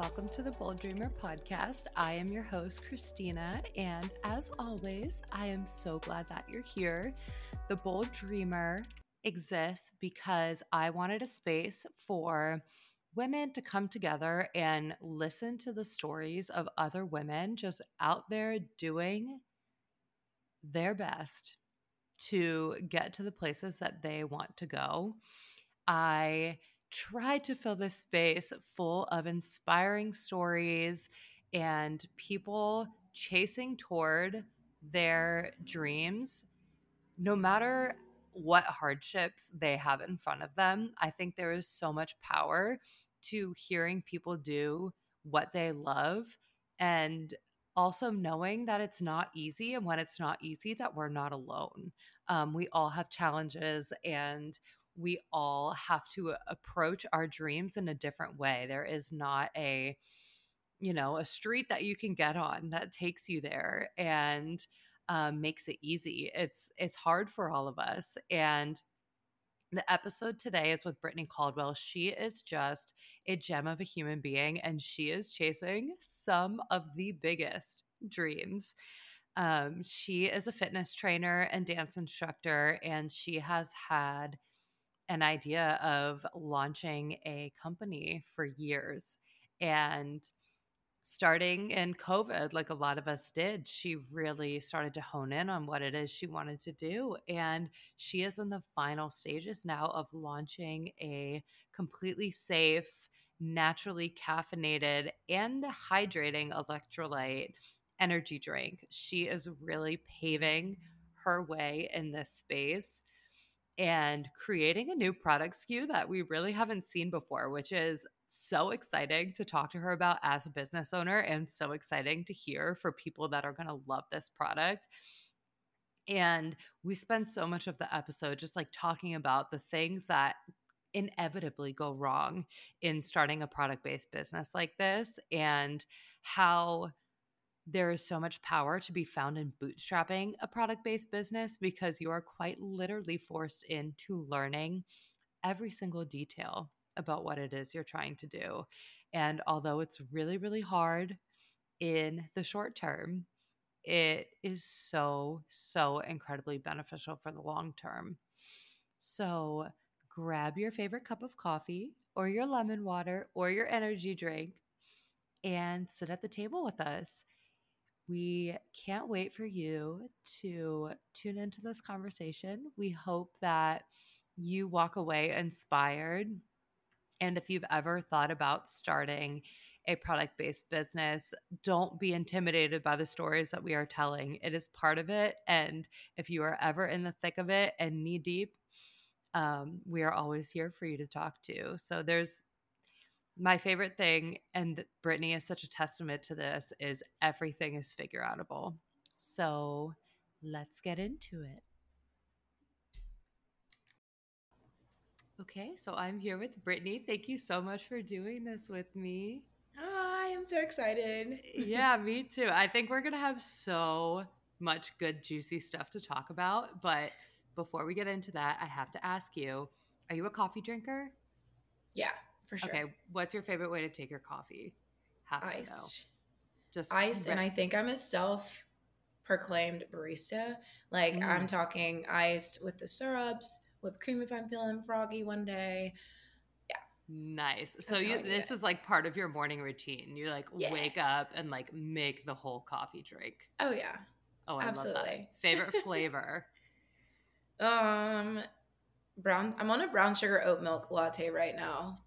Welcome to the Bold Dreamer podcast. I am your host, Christina, and as always, I am so glad that you're here. The Bold Dreamer exists because I wanted a space for women to come together and listen to the stories of other women just out there doing their best to get to the places that they want to go. I tried to fill this space full of inspiring stories and people chasing toward their dreams, no matter what hardships they have in front of them. I think there is so much power to hearing people do what they love and also knowing that it's not easy and when it's not easy that we're not alone um, we all have challenges and we all have to approach our dreams in a different way. There is not a, you know, a street that you can get on that takes you there and um, makes it easy. It's it's hard for all of us. And the episode today is with Brittany Caldwell. She is just a gem of a human being, and she is chasing some of the biggest dreams. Um, she is a fitness trainer and dance instructor, and she has had an idea of launching a company for years. And starting in COVID, like a lot of us did, she really started to hone in on what it is she wanted to do. And she is in the final stages now of launching a completely safe, naturally caffeinated, and hydrating electrolyte energy drink. She is really paving her way in this space and creating a new product SKU that we really haven't seen before, which is so exciting to talk to her about as a business owner and so exciting to hear for people that are going to love this product. And we spend so much of the episode just like talking about the things that inevitably go wrong in starting a product based business like this and how there is so much power to be found in bootstrapping a product based business because you are quite literally forced into learning every single detail about what it is you're trying to do. And although it's really, really hard in the short term, it is so, so incredibly beneficial for the long term. So grab your favorite cup of coffee or your lemon water or your energy drink and sit at the table with us we can't wait for you to tune into this conversation. We hope that you walk away inspired. And if you've ever thought about starting a product based business, don't be intimidated by the stories that we are telling. It is part of it. And if you are ever in the thick of it and knee deep, um, we are always here for you to talk to. So there's my favorite thing, and Brittany is such a testament to this, is everything is figure outable. So let's get into it. Okay, so I'm here with Brittany. Thank you so much for doing this with me. Hi, I'm so excited. yeah, me too. I think we're going to have so much good, juicy stuff to talk about. But before we get into that, I have to ask you are you a coffee drinker? Yeah, for sure. Okay, what's your favorite way to take your coffee? Have iced. Just iced, and I think I'm a self proclaimed barista. Like mm. I'm talking iced with the syrups, whipped cream if I'm feeling froggy one day. Yeah. Nice. That's so you this it. is like part of your morning routine. You like yeah. wake up and like make the whole coffee drink. Oh yeah. Oh, I Absolutely. love that. Favorite flavor? um brown I'm on a brown sugar oat milk latte right now.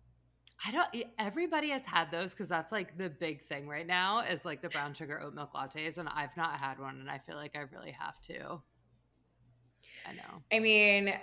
I don't. Everybody has had those because that's like the big thing right now is like the brown sugar oat milk lattes, and I've not had one, and I feel like I really have to. I know. I mean,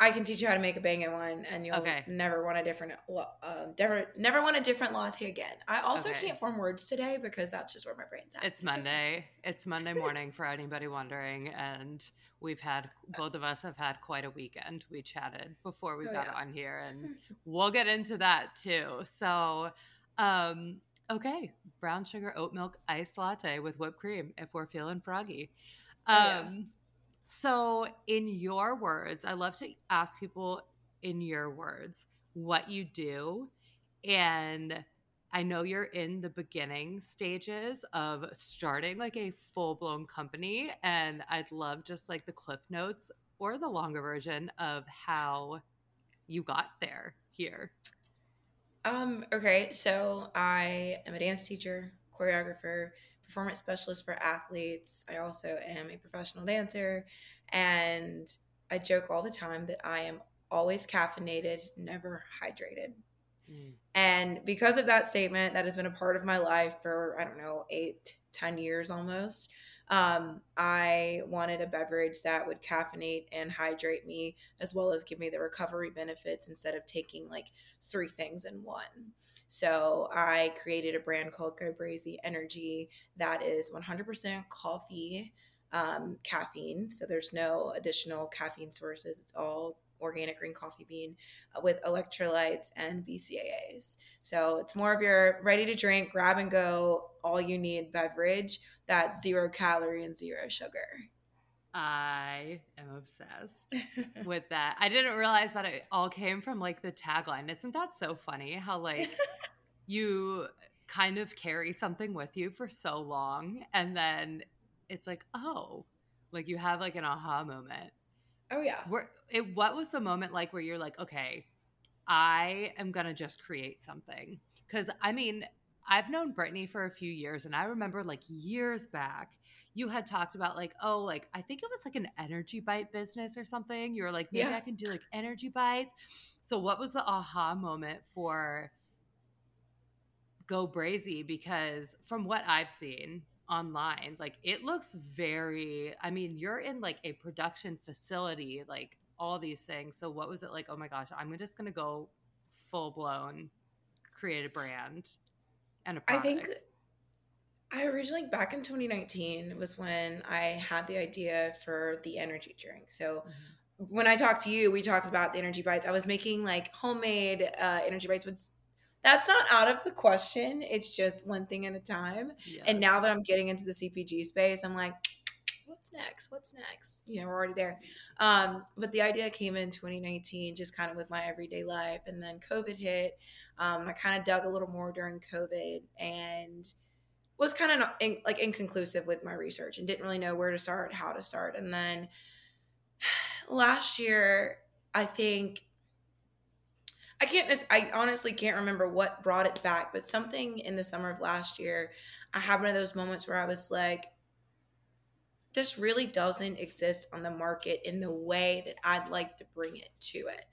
I can teach you how to make a banging one, and you'll okay. never want a different, uh, never, never want a different latte again. I also okay. can't form words today because that's just where my brain's at. It's Monday. It's Monday morning for anybody wondering, and we've had both of us have had quite a weekend. We chatted before we oh, got yeah. on here, and we'll get into that too. So, um, okay, brown sugar oat milk iced latte with whipped cream if we're feeling froggy. Um, oh, yeah um, so, in your words, I love to ask people in your words what you do and I know you're in the beginning stages of starting like a full blown company, and I'd love just like the cliff notes or the longer version of how you got there here. Um, okay, so I am a dance teacher, choreographer, performance specialist for athletes. I also am a professional dancer, and I joke all the time that I am always caffeinated, never hydrated. Mm. And because of that statement, that has been a part of my life for, I don't know, eight, ten years almost. Um, I wanted a beverage that would caffeinate and hydrate me, as well as give me the recovery benefits instead of taking like three things in one. So I created a brand called Go Energy that is 100% coffee, um, caffeine. So there's no additional caffeine sources. It's all organic green coffee bean uh, with electrolytes and BCAAs. So it's more of your ready to drink, grab and go, all you need beverage that's zero calorie and zero sugar. I am obsessed with that. I didn't realize that it all came from like the tagline. Isn't that so funny how like you kind of carry something with you for so long and then it's like, oh, like you have like an aha moment Oh yeah. Where it, what was the moment like where you're like, okay, I am gonna just create something? Because I mean, I've known Brittany for a few years, and I remember like years back, you had talked about like, oh, like I think it was like an energy bite business or something. You were like, maybe yeah. I can do like energy bites. So, what was the aha moment for Go Brazee? Because from what I've seen, online like it looks very i mean you're in like a production facility like all these things so what was it like oh my gosh i'm just gonna go full blown create a brand and a product. i think i originally back in 2019 was when i had the idea for the energy drink so mm-hmm. when i talked to you we talked about the energy bites i was making like homemade uh, energy bites with that's not out of the question. It's just one thing at a time. Yes. And now that I'm getting into the CPG space, I'm like, what's next? What's next? You know, we're already there. Um, but the idea came in 2019, just kind of with my everyday life. And then COVID hit. Um, I kind of dug a little more during COVID and was kind of in, like inconclusive with my research and didn't really know where to start, how to start. And then last year, I think I can't. I honestly can't remember what brought it back, but something in the summer of last year, I had one of those moments where I was like, "This really doesn't exist on the market in the way that I'd like to bring it to it."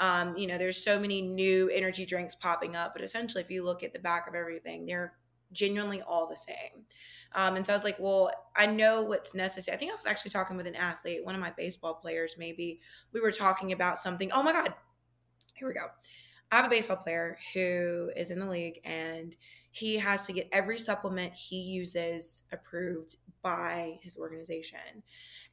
Um, you know, there's so many new energy drinks popping up, but essentially, if you look at the back of everything, they're genuinely all the same. Um, and so I was like, well, I know what's necessary. I think I was actually talking with an athlete, one of my baseball players, maybe. We were talking about something. Oh my God, here we go. I have a baseball player who is in the league and he has to get every supplement he uses approved by his organization.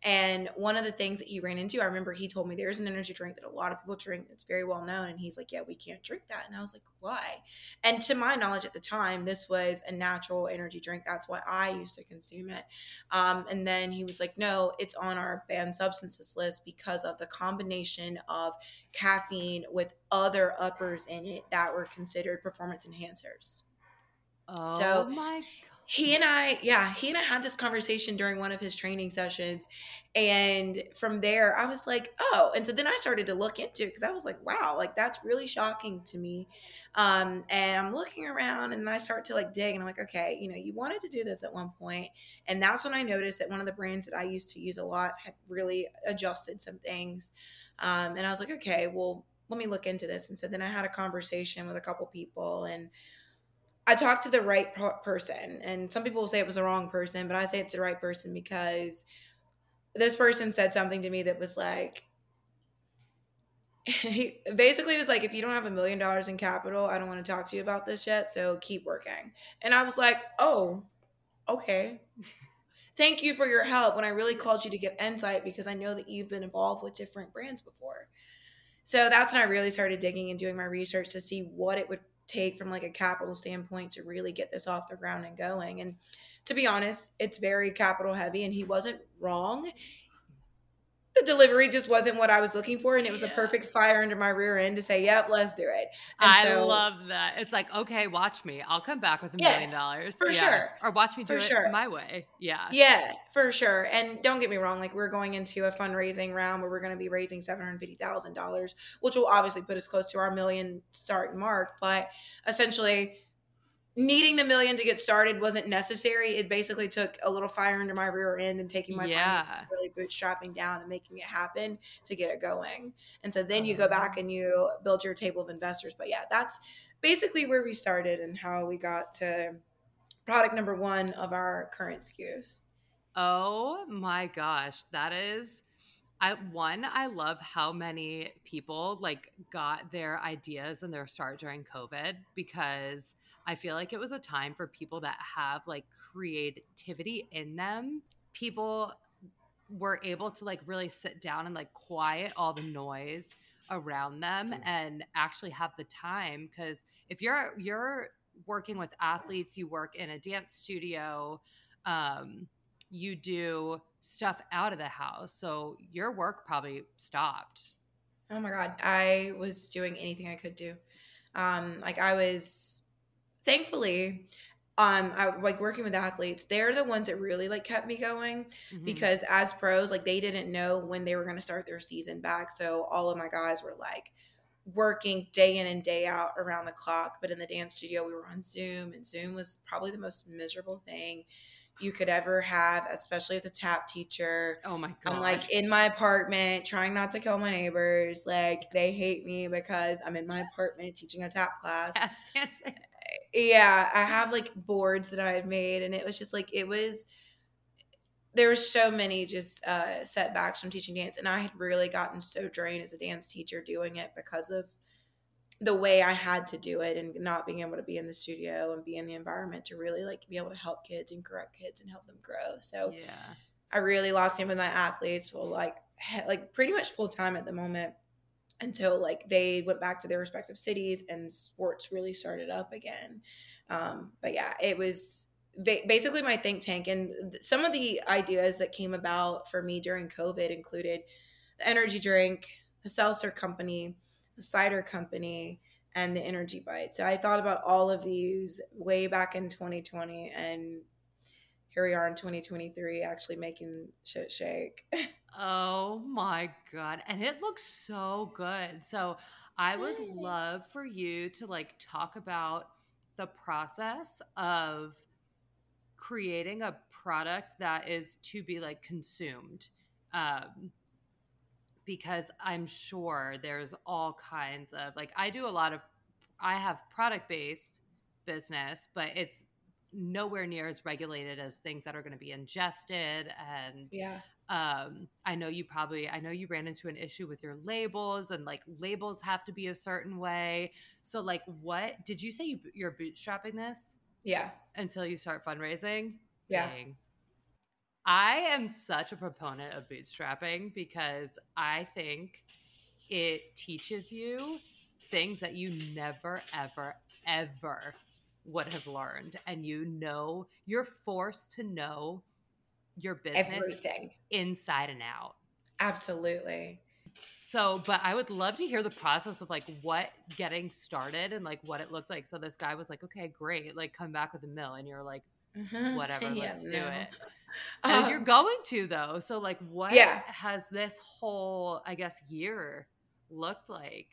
And one of the things that he ran into, I remember he told me there's an energy drink that a lot of people drink that's very well known. And he's like, Yeah, we can't drink that. And I was like, Why? And to my knowledge at the time, this was a natural energy drink. That's why I used to consume it. Um, and then he was like, No, it's on our banned substances list because of the combination of caffeine with other uppers in it that were considered performance enhancers. Oh so, my he and I, yeah, he and I had this conversation during one of his training sessions. And from there, I was like, oh. And so then I started to look into it because I was like, wow, like that's really shocking to me. Um, and I'm looking around and I start to like dig and I'm like, okay, you know, you wanted to do this at one point. And that's when I noticed that one of the brands that I used to use a lot had really adjusted some things. Um, and I was like, okay, well, let me look into this. And so then I had a conversation with a couple people and I talked to the right person. And some people will say it was the wrong person, but I say it's the right person because this person said something to me that was like, he basically was like, if you don't have a million dollars in capital, I don't want to talk to you about this yet. So keep working. And I was like, oh, okay. Thank you for your help when I really called you to get insight because I know that you've been involved with different brands before. So that's when I really started digging and doing my research to see what it would take from like a capital standpoint to really get this off the ground and going. And to be honest, it's very capital heavy and he wasn't wrong. The delivery just wasn't what I was looking for. And it was yeah. a perfect fire under my rear end to say, yep, let's do it. And I so, love that. It's like, okay, watch me. I'll come back with a yeah, million dollars. For yeah. sure. Or watch me do for it sure. my way. Yeah. Yeah, for sure. And don't get me wrong, like we're going into a fundraising round where we're going to be raising $750,000, which will obviously put us close to our million start mark. But essentially, needing the million to get started wasn't necessary. It basically took a little fire under my rear end and taking my yeah. finances, really bootstrapping down and making it happen to get it going. And so then you go back uh-huh. and you build your table of investors. But yeah, that's basically where we started and how we got to product number one of our current SKUs. Oh my gosh, that is I one, I love how many people like got their ideas and their start during COVID because I feel like it was a time for people that have like creativity in them. People were able to like really sit down and like quiet all the noise around them and actually have the time because if you're you're working with athletes, you work in a dance studio, um, you do stuff out of the house. So your work probably stopped. Oh my God. I was doing anything I could do. Um, like I was thankfully um I like working with athletes, they're the ones that really like kept me going mm-hmm. because as pros, like they didn't know when they were gonna start their season back. So all of my guys were like working day in and day out around the clock. But in the dance studio, we were on Zoom, and Zoom was probably the most miserable thing you could ever have, especially as a tap teacher. Oh my god. I'm like in my apartment trying not to kill my neighbors. Like they hate me because I'm in my apartment teaching a tap class. Tap dancing. Yeah, I have like boards that I've made and it was just like it was there were so many just uh, setbacks from teaching dance and I had really gotten so drained as a dance teacher doing it because of the way I had to do it and not being able to be in the studio and be in the environment to really like be able to help kids and correct kids and help them grow. So yeah, I really locked in with my athletes for like like pretty much full time at the moment until like they went back to their respective cities and sports really started up again. Um, but yeah, it was basically my think tank and some of the ideas that came about for me during COVID included the energy drink, the seltzer company the cider company, and the energy bite. So I thought about all of these way back in 2020 and here we are in 2023 actually making shit shake. oh my god. And it looks so good. So I would love for you to like talk about the process of creating a product that is to be like consumed. Um, because I'm sure there's all kinds of like I do a lot of I have product based business, but it's nowhere near as regulated as things that are going to be ingested and yeah. um i know you probably i know you ran into an issue with your labels and like labels have to be a certain way. So like what did you say you, you're bootstrapping this? Yeah. Until you start fundraising? Yeah. Dang. I am such a proponent of bootstrapping because I think it teaches you things that you never, ever, ever would have learned. And you know, you're forced to know your business Everything. inside and out. Absolutely. So, but I would love to hear the process of like what getting started and like what it looked like. So this guy was like, okay, great, like come back with a mill. And you're like, mm-hmm. whatever, yeah, let's no. do it. Um, you're going to though. So like what yeah. has this whole, I guess, year looked like?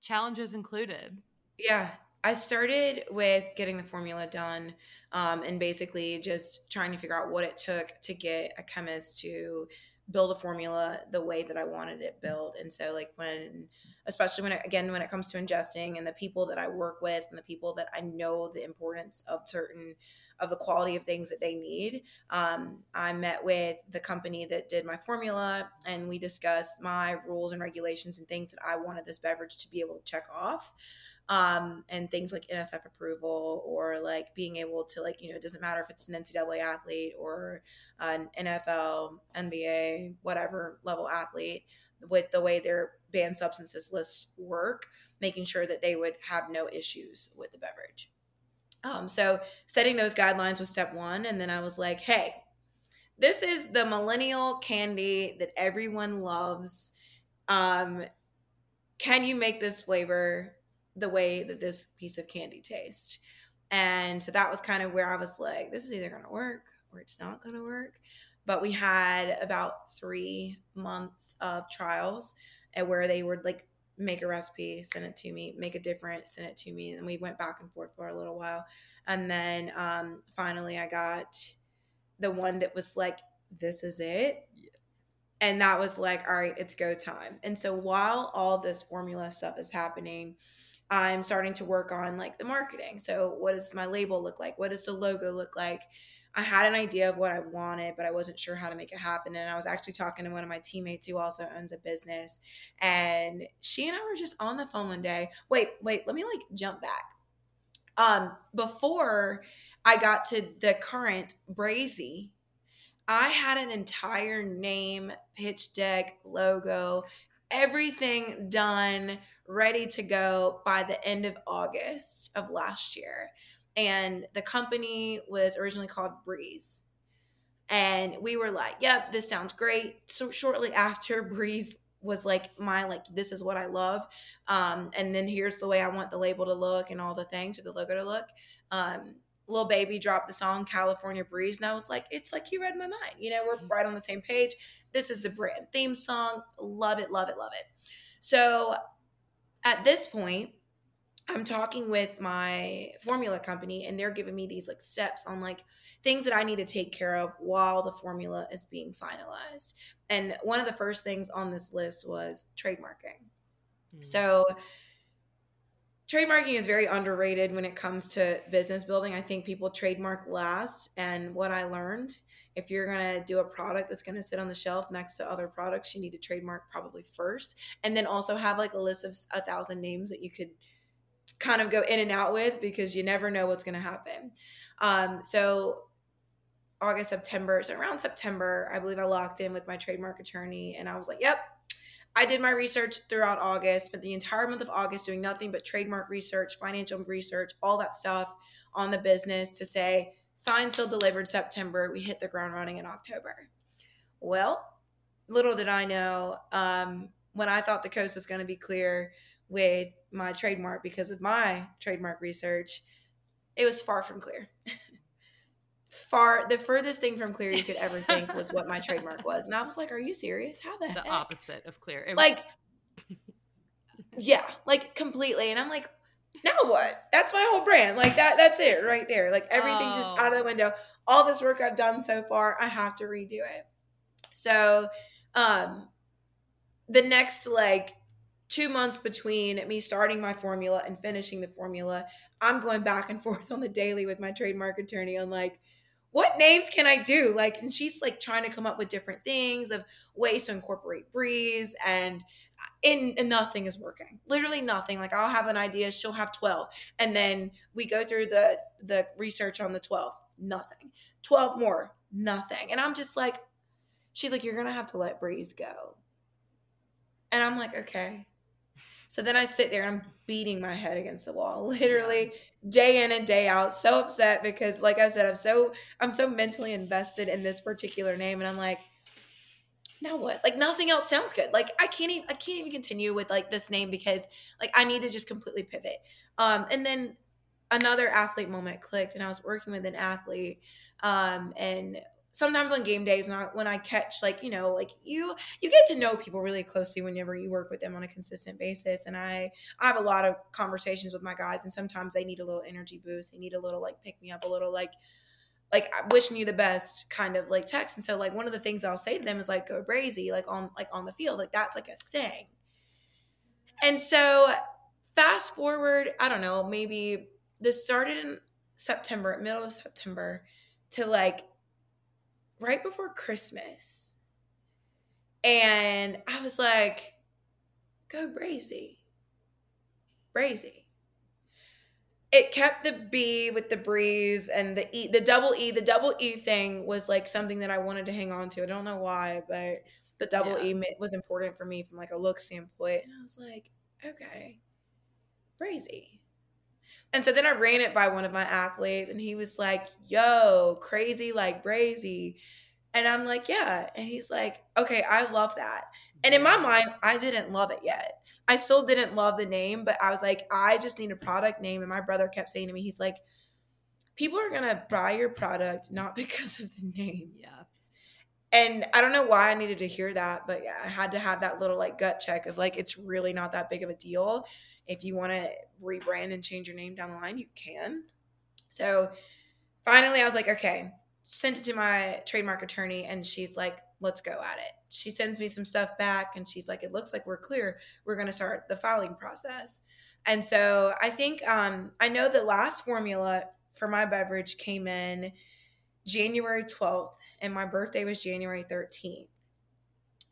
Challenges included. Yeah. I started with getting the formula done um, and basically just trying to figure out what it took to get a chemist to build a formula the way that I wanted it built. And so like when especially when it, again when it comes to ingesting and the people that I work with and the people that I know the importance of certain of the quality of things that they need. Um, I met with the company that did my formula and we discussed my rules and regulations and things that I wanted this beverage to be able to check off. Um, and things like NSF approval or like being able to like, you know, it doesn't matter if it's an NCAA athlete or an NFL, NBA, whatever level athlete with the way their banned substances lists work, making sure that they would have no issues with the beverage. Um, so setting those guidelines was step one. And then I was like, hey, this is the millennial candy that everyone loves. Um, can you make this flavor the way that this piece of candy tastes? And so that was kind of where I was like, this is either going to work or it's not going to work. But we had about three months of trials and where they were like make a recipe, send it to me, make a different, send it to me. And we went back and forth for a little while. And then um, finally, I got the one that was like, this is it. Yeah. And that was like, all right, it's go time. And so while all this formula stuff is happening, I'm starting to work on like the marketing. So, what does my label look like? What does the logo look like? I had an idea of what I wanted, but I wasn't sure how to make it happen. And I was actually talking to one of my teammates who also owns a business. And she and I were just on the phone one day. Wait, wait, let me like jump back. Um, before I got to the current Brazee, I had an entire name, pitch deck, logo, everything done, ready to go by the end of August of last year and the company was originally called Breeze. And we were like, yep, this sounds great. So shortly after Breeze was like my like this is what I love. Um, and then here's the way I want the label to look and all the things or the logo to look. Um, Lil Baby dropped the song California Breeze, and I was like, it's like you read my mind. You know, we're mm-hmm. right on the same page. This is the brand theme song. Love it, love it, love it. So at this point, I'm talking with my formula company and they're giving me these like steps on like things that I need to take care of while the formula is being finalized. And one of the first things on this list was trademarking. Mm-hmm. So trademarking is very underrated when it comes to business building. I think people trademark last and what I learned if you're going to do a product that's going to sit on the shelf next to other products, you need to trademark probably first and then also have like a list of a thousand names that you could kind of go in and out with because you never know what's going to happen. Um, so August, September, so around September, I believe I locked in with my trademark attorney and I was like, yep, I did my research throughout August, spent the entire month of August doing nothing but trademark research, financial research, all that stuff on the business to say, signed, still delivered September. We hit the ground running in October. Well, little did I know, um, when I thought the coast was going to be clear, with my trademark because of my trademark research, it was far from clear. far the furthest thing from clear you could ever think was what my trademark was. And I was like, Are you serious? How the, the heck? opposite of clear. It like Yeah, like completely. And I'm like, now what? That's my whole brand. Like that that's it right there. Like everything's oh. just out of the window. All this work I've done so far, I have to redo it. So um the next like two months between me starting my formula and finishing the formula, I'm going back and forth on the daily with my trademark attorney on like, what names can I do? Like, and she's like trying to come up with different things of ways to incorporate breeze and uh, in and nothing is working. Literally nothing. Like I'll have an idea, she'll have 12. And then we go through the the research on the 12. Nothing. 12 more. Nothing. And I'm just like she's like you're going to have to let breeze go. And I'm like, okay. So then I sit there and I'm beating my head against the wall, literally day in and day out, so upset because like I said, I'm so I'm so mentally invested in this particular name and I'm like now what? Like nothing else sounds good. Like I can't even I can't even continue with like this name because like I need to just completely pivot. Um and then another athlete moment clicked and I was working with an athlete um and sometimes on game days when I, when I catch like you know like you you get to know people really closely whenever you work with them on a consistent basis. And I I have a lot of conversations with my guys and sometimes they need a little energy boost. They need a little like pick me up a little like like wishing you the best kind of like text. And so like one of the things I'll say to them is like go brazy like on like on the field like that's like a thing. And so fast forward I don't know maybe this started in September middle of September to like right before Christmas. And I was like, go brazy. Brazee. It kept the B with the breeze and the E, the double E. The double E thing was like something that I wanted to hang on to. I don't know why, but the double yeah. E was important for me from like a look standpoint. And I was like, okay, brazy. And so then I ran it by one of my athletes, and he was like, yo, crazy like brazy. And I'm like, yeah. And he's like, okay, I love that. And in my mind, I didn't love it yet. I still didn't love the name, but I was like, I just need a product name. And my brother kept saying to me, he's like, people are gonna buy your product not because of the name. Yeah. And I don't know why I needed to hear that, but yeah, I had to have that little like gut check of like it's really not that big of a deal. If you want to rebrand and change your name down the line, you can. So finally I was like, okay, sent it to my trademark attorney and she's like, let's go at it. She sends me some stuff back and she's like, it looks like we're clear. We're going to start the filing process. And so I think um, I know the last formula for my beverage came in January 12th and my birthday was January 13th.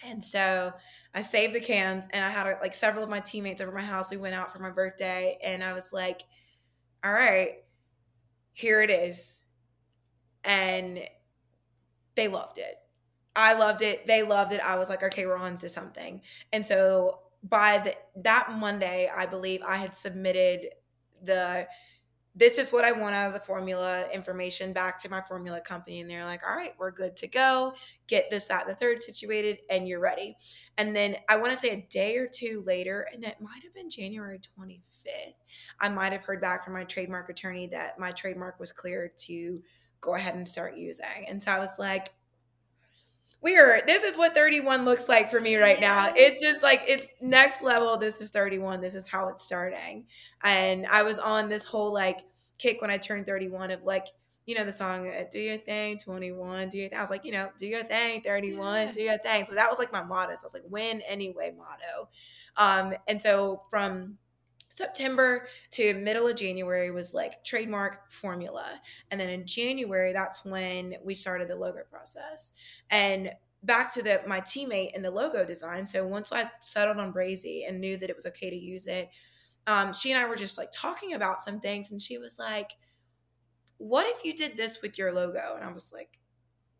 And so I saved the cans and I had like several of my teammates over my house. We went out for my birthday and I was like, all right, here it is. And they loved it. I loved it. They loved it. I was like, okay, we're on to something. And so by the, that Monday, I believe I had submitted the this is what I want out of the formula information back to my formula company. And they're like, all right, we're good to go. Get this, that, the third situated, and you're ready. And then I want to say a day or two later, and it might have been January 25th, I might have heard back from my trademark attorney that my trademark was cleared to go ahead and start using. And so I was like, we are this is what 31 looks like for me right now. It's just like it's next level. This is 31 this is how it's starting. And i was on this whole like kick when i turned 31 of like you know the song uh, do your thing 21 do your thing i was like you know do your thing 31 do your thing. So that was like my motto so i was like win anyway motto. Um and so from September to middle of January was like trademark formula. And then in January, that's when we started the logo process. And back to the my teammate and the logo design. So once I settled on Brazee and knew that it was okay to use it, um, she and I were just like talking about some things, and she was like, "What if you did this with your logo?" And I was like,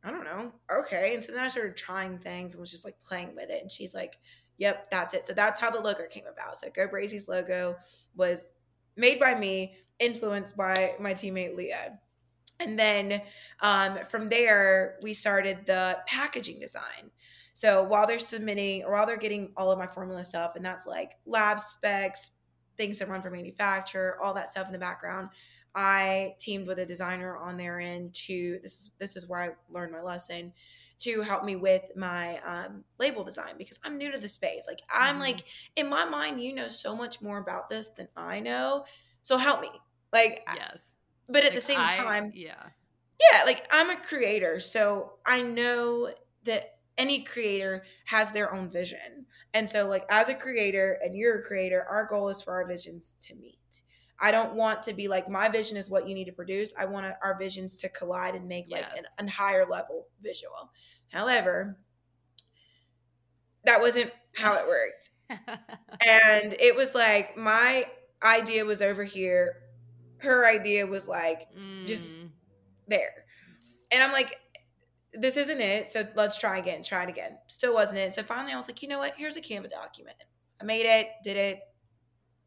"I don't know, okay." And so then I started trying things and was just like playing with it. And she's like, Yep, that's it. So that's how the logo came about. So Go Brazee's logo was made by me, influenced by my teammate Leah. And then um, from there, we started the packaging design. So while they're submitting or while they're getting all of my formula stuff, and that's like lab specs, things that run for manufacture, all that stuff in the background, I teamed with a designer on their end to this is this is where I learned my lesson to help me with my um, label design because I'm new to the space. Like I'm mm-hmm. like in my mind, you know so much more about this than I know. So help me. Like yes. But at like the same I, time, yeah. Yeah, like I'm a creator, so I know that any creator has their own vision. And so like as a creator and you're a creator, our goal is for our visions to meet. I don't want to be like my vision is what you need to produce. I want our visions to collide and make like yes. an, an higher level visual. However, that wasn't how it worked. and it was like my idea was over here. Her idea was like mm. just there. And I'm like, this isn't it. So let's try again. Try it again. Still wasn't it. So finally I was like, you know what? Here's a Canva document. I made it, did it.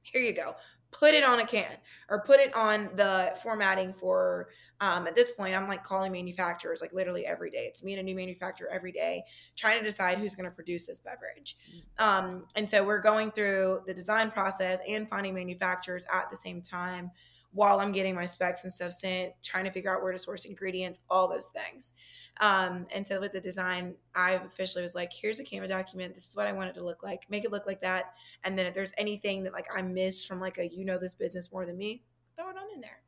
Here you go put it on a can or put it on the formatting for um, at this point i'm like calling manufacturers like literally every day it's me and a new manufacturer every day trying to decide who's going to produce this beverage mm. um, and so we're going through the design process and finding manufacturers at the same time while i'm getting my specs and stuff sent trying to figure out where to source ingredients all those things um, and so with the design, I officially was like, here's a Canva document. This is what I want it to look like. Make it look like that. And then if there's anything that like I missed from like a you know this business more than me, throw it on in there.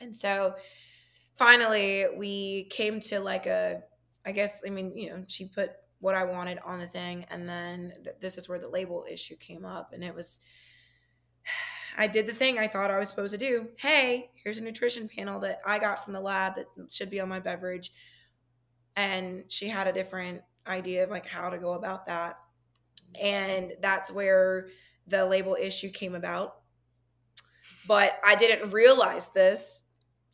And so finally we came to like a I guess I mean, you know, she put what I wanted on the thing and then th- this is where the label issue came up and it was I did the thing I thought I was supposed to do. Hey, here's a nutrition panel that I got from the lab that should be on my beverage. And she had a different idea of like how to go about that. And that's where the label issue came about. But i didn't realize this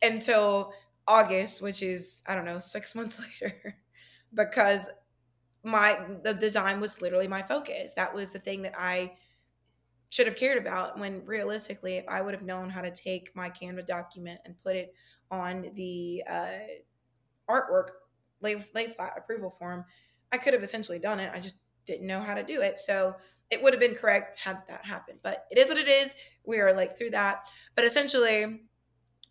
until august which is i don't know six months later because my the design was literally my focus that was the thing that i should have cared about when realistically if i would have known how to take my canva document and put it on the uh, artwork lay lay flat approval form, I could have essentially done it. I just didn't know how to do it. So it would have been correct had that happened. But it is what it is. We are like through that. But essentially,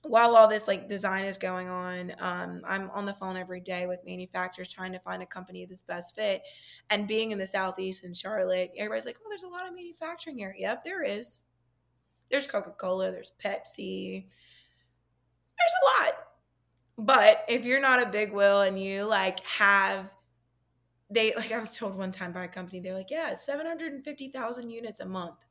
while all this like design is going on, um, I'm on the phone every day with manufacturers trying to find a company that's best fit. And being in the southeast in Charlotte, everybody's like, "Oh, there's a lot of manufacturing here." Yep, there is. There's Coca Cola. There's Pepsi. There's a lot. But if you're not a big will and you like have they like I was told one time by a company, they're like, yeah, 750,000 units a month.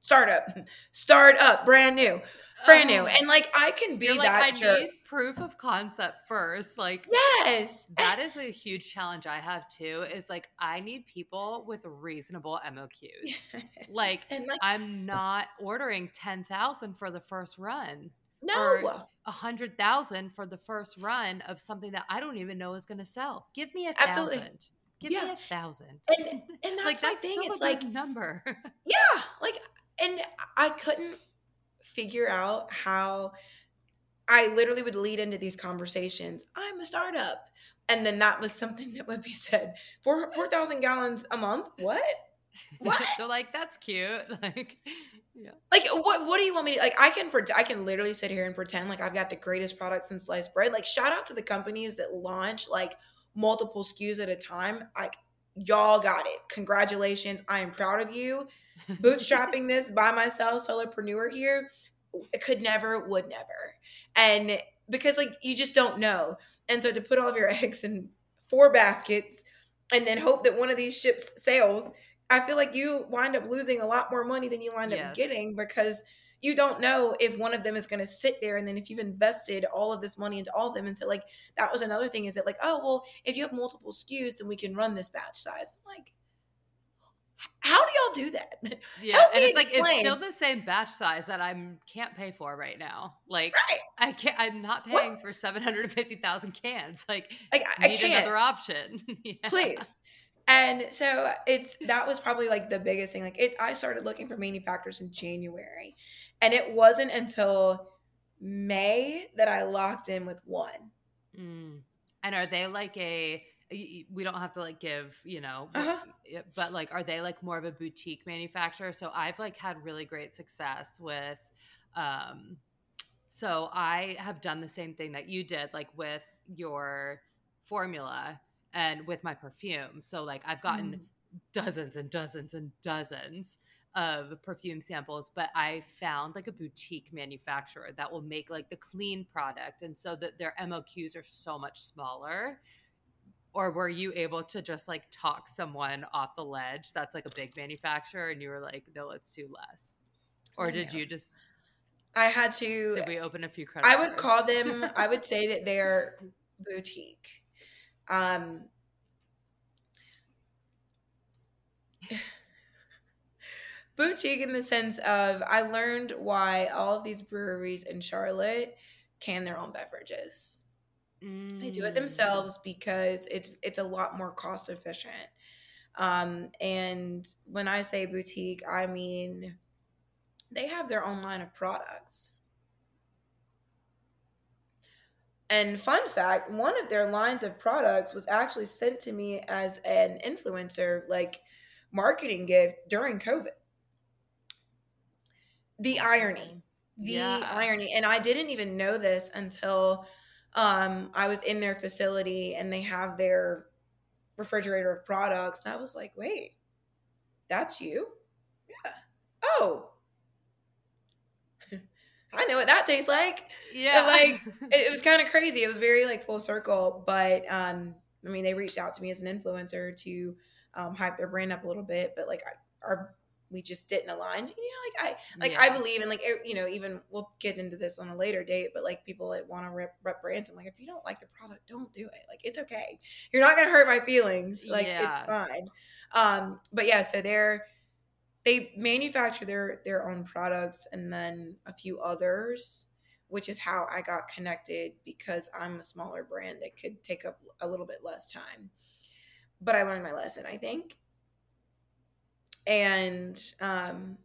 Startup, start up, brand new brand new. Oh. And like I can be You're that like, I jerk. need proof of concept first. Like yes, that is a huge challenge I have too. Is like I need people with reasonable MOQs. Yes. Like, and like I'm not ordering ten thousand for the first run. No, a hundred thousand for the first run of something that I don't even know is going to sell. Give me a Absolutely. thousand. Give yeah. me a thousand. And and that's like that's thing. it's like number. yeah, like and I couldn't figure out how I literally would lead into these conversations. I'm a startup. And then that was something that would be said. Four four thousand gallons a month? What? What? They're like, that's cute. Like, yeah. Like, what? What do you want me to like? I can for I can literally sit here and pretend like I've got the greatest products in sliced bread. Like, shout out to the companies that launch like multiple SKUs at a time. Like, y'all got it. Congratulations. I am proud of you bootstrapping this by myself, solopreneur here, could never, would never. And because like you just don't know. And so to put all of your eggs in four baskets and then hope that one of these ships sails, I feel like you wind up losing a lot more money than you wind yes. up getting because you don't know if one of them is going to sit there and then if you've invested all of this money into all of them and so like that was another thing is that like oh well if you have multiple SKUs then we can run this batch size I'm like how do y'all do that? Yeah, Help and it's explain. like it's still the same batch size that I can't pay for right now. Like right. I can't. I'm not paying what? for seven hundred fifty thousand cans. Like, like I, need can't. another option. yeah. Please. And so it's that was probably like the biggest thing. Like it, I started looking for manufacturers in January, and it wasn't until May that I locked in with one. Mm. And are they like a we don't have to like give you know uh-huh. but like are they like more of a boutique manufacturer so i've like had really great success with um so i have done the same thing that you did like with your formula and with my perfume so like i've gotten mm. dozens and dozens and dozens of perfume samples but i found like a boutique manufacturer that will make like the clean product and so that their moqs are so much smaller or were you able to just like talk someone off the ledge that's like a big manufacturer and you were like no let's do less or did you just i had to did we open a few credit i would call them i would say that they're boutique. Um boutique in the sense of i learned why all of these breweries in charlotte can their own beverages Mm. They do it themselves because it's it's a lot more cost efficient. Um, and when I say boutique, I mean they have their own line of products. And fun fact, one of their lines of products was actually sent to me as an influencer, like marketing gift during COVID. The irony. The yeah. irony. And I didn't even know this until um, I was in their facility and they have their refrigerator of products. And I was like, wait, that's you? Yeah. Oh. I know what that tastes like. Yeah. like it, it was kind of crazy. It was very like full circle. But um, I mean, they reached out to me as an influencer to um, hype their brand up a little bit. But like I, our we just didn't align. You know, like I like yeah. I believe in like you know even we'll get into this on a later date, but like people that want to rep, rep brands, I'm like if you don't like the product, don't do it. Like it's okay. You're not gonna hurt my feelings. Like yeah. it's fine. Um, but yeah, so they're they manufacture their their own products and then a few others which is how I got connected because I'm a smaller brand that could take up a little bit less time. But I learned my lesson, I think and um,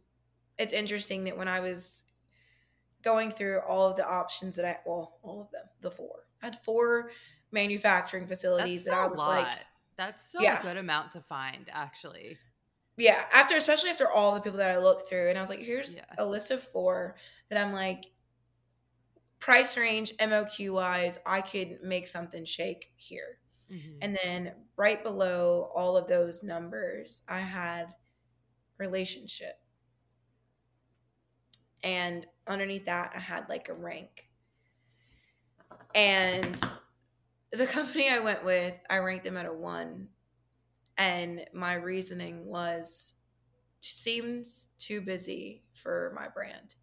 it's interesting that when I was going through all of the options that I, well, all of them, the four, I had four manufacturing facilities that I was like, that's still yeah. a good amount to find, actually. Yeah, after especially after all the people that I looked through, and I was like, here's yeah. a list of four that I'm like, price range, MOQ wise, I could make something shake here. Mm-hmm. And then right below all of those numbers, I had relationship. And underneath that, I had like a rank. And the company I went with, I ranked them at a one. And my reasoning was seems too busy for my brand.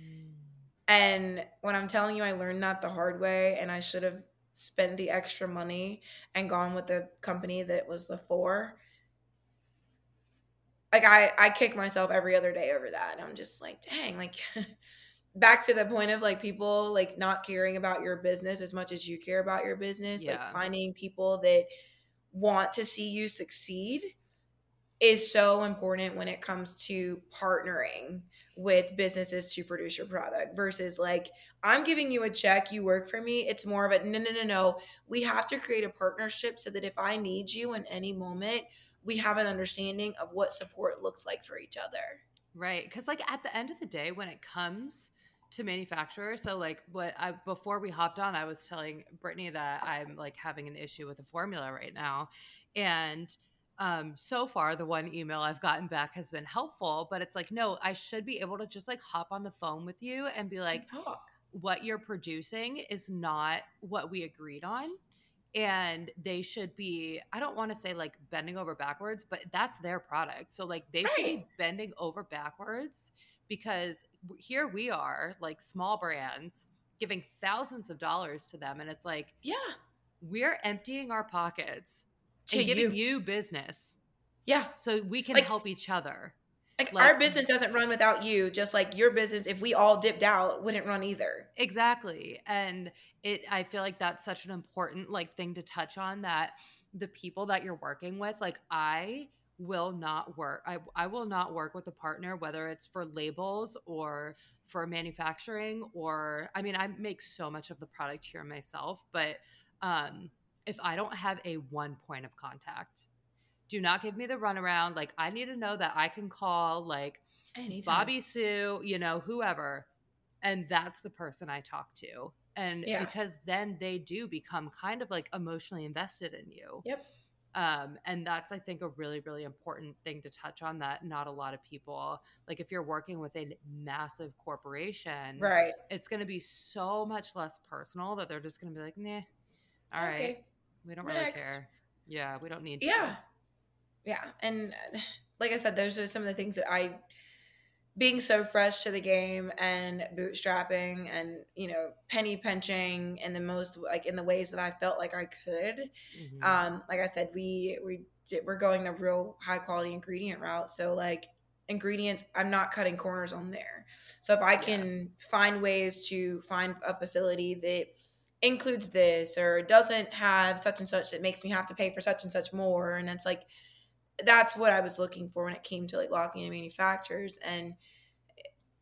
Mm. And when I'm telling you, I learned that the hard way, and I should have spent the extra money and gone with the company that was the four. Like I, I kick myself every other day over that, and I'm just like, dang, like back to the point of like people like not caring about your business as much as you care about your business yeah. like finding people that want to see you succeed is so important when it comes to partnering with businesses to produce your product versus like I'm giving you a check, you work for me. It's more of a no, no, no, no. We have to create a partnership so that if I need you in any moment, we have an understanding of what support looks like for each other. Right. Because, like, at the end of the day, when it comes to manufacturers. So like what I before we hopped on, I was telling Brittany that I'm like having an issue with a formula right now. And um so far the one email I've gotten back has been helpful, but it's like, no, I should be able to just like hop on the phone with you and be like, what you're producing is not what we agreed on. And they should be, I don't want to say like bending over backwards, but that's their product. So like they right. should be bending over backwards because here we are, like small brands, giving thousands of dollars to them. And it's like, yeah, we're emptying our pockets to and giving you. you business. Yeah. So we can like, help each other. Like, like, our business doesn't run without you, just like your business, if we all dipped out, wouldn't run either. Exactly. And it I feel like that's such an important like thing to touch on that the people that you're working with, like I will not work. I, I will not work with a partner, whether it's for labels or for manufacturing, or I mean, I make so much of the product here myself, but um, if I don't have a one point of contact, do not give me the runaround. Like, I need to know that I can call, like, Anytime. Bobby Sue, you know, whoever, and that's the person I talk to. And yeah. because then they do become kind of like emotionally invested in you. Yep. Um, and that's, I think, a really, really important thing to touch on that not a lot of people, like if you're working with a massive corporation, right, it's going to be so much less personal that they're just going to be like, nah, all okay. right, we don't Next. really care. Yeah, we don't need Yeah. To. Yeah. And like I said, those are some of the things that I being so fresh to the game and bootstrapping and you know penny pinching in the most like in the ways that I felt like I could. Mm-hmm. Um, like I said, we we we're going a real high quality ingredient route. So like ingredients, I'm not cutting corners on there. So if I can yeah. find ways to find a facility that includes this or doesn't have such and such that makes me have to pay for such and such more, and it's like that's what I was looking for when it came to like locking in manufacturers and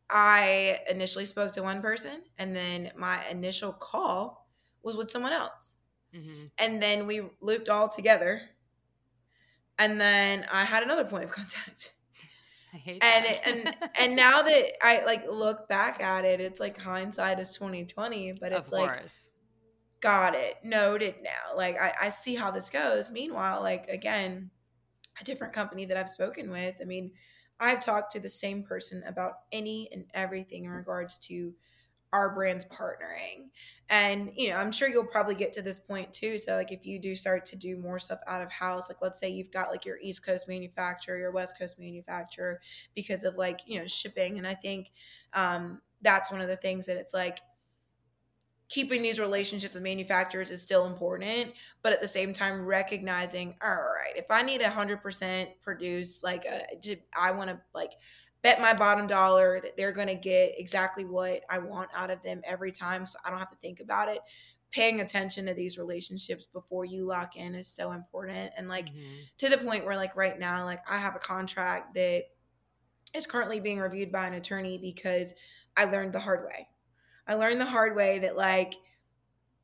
I initially spoke to one person, and then my initial call was with someone else. Mm-hmm. And then we looped all together. And then I had another point of contact. I hate and that. and and now that I like look back at it, it's like hindsight is twenty twenty, but it's like got it, noted now. Like I, I see how this goes. Meanwhile, like again, a different company that I've spoken with, I mean, I've talked to the same person about any and everything in regards to our brands partnering. And, you know, I'm sure you'll probably get to this point too. So, like, if you do start to do more stuff out of house, like, let's say you've got like your East Coast manufacturer, your West Coast manufacturer, because of like, you know, shipping. And I think um, that's one of the things that it's like, keeping these relationships with manufacturers is still important, but at the same time recognizing, all right, if I need a hundred percent produce, like a, uh, I want to like bet my bottom dollar that they're going to get exactly what I want out of them every time, so I don't have to think about it. Paying attention to these relationships before you lock in is so important, and like mm-hmm. to the point where like right now, like I have a contract that is currently being reviewed by an attorney because I learned the hard way I learned the hard way that like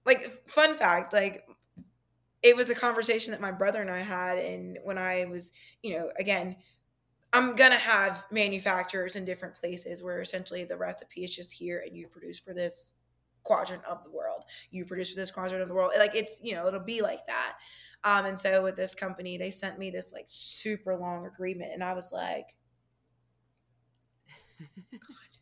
like fun fact, like it was a conversation that my brother and I had and when I was, you know, again, I'm gonna have manufacturers in different places where essentially the recipe is just here and you produce for this quadrant of the world. You produce for this quadrant of the world. Like it's, you know, it'll be like that. Um, and so with this company, they sent me this like super long agreement, and I was like,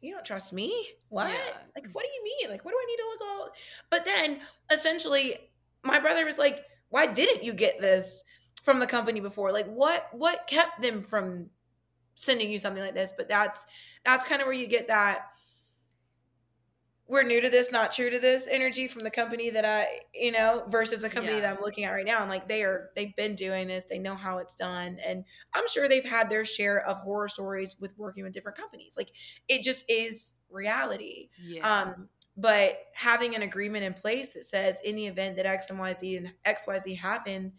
you don't trust me? What? Yeah. Like, what do you mean? Like, what do I need to look all? But then essentially, my brother was like, why didn't you get this from the company before? Like, what what kept them from sending you something like this? But that's that's kind of where you get that we're new to this, not true to this energy from the company that I, you know, versus a company yeah. that I'm looking at right now. And like they are, they've been doing this, they know how it's done. And I'm sure they've had their share of horror stories with working with different companies. Like it just is reality. Yeah. Um, but having an agreement in place that says in the event that X and Y, Z and XYZ happens,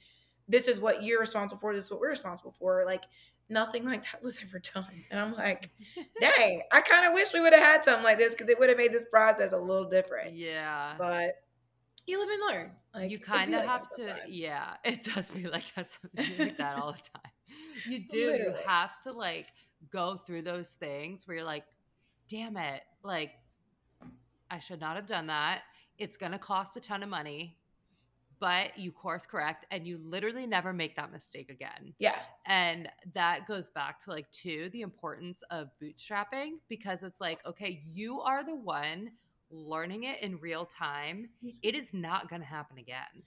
this is what you're responsible for, this is what we're responsible for. Like nothing like that was ever done. And I'm like, dang, I kind of wish we would have had something like this because it would have made this process a little different. Yeah. But you live and learn. Like you kind of like have to, yeah, it does be like that, like that all the time. You do. Literally. You have to like go through those things where you're like, damn it, like I should not have done that. It's going to cost a ton of money but you course correct and you literally never make that mistake again. Yeah. And that goes back to like two the importance of bootstrapping because it's like okay, you are the one learning it in real time. Mm-hmm. It is not going to happen again.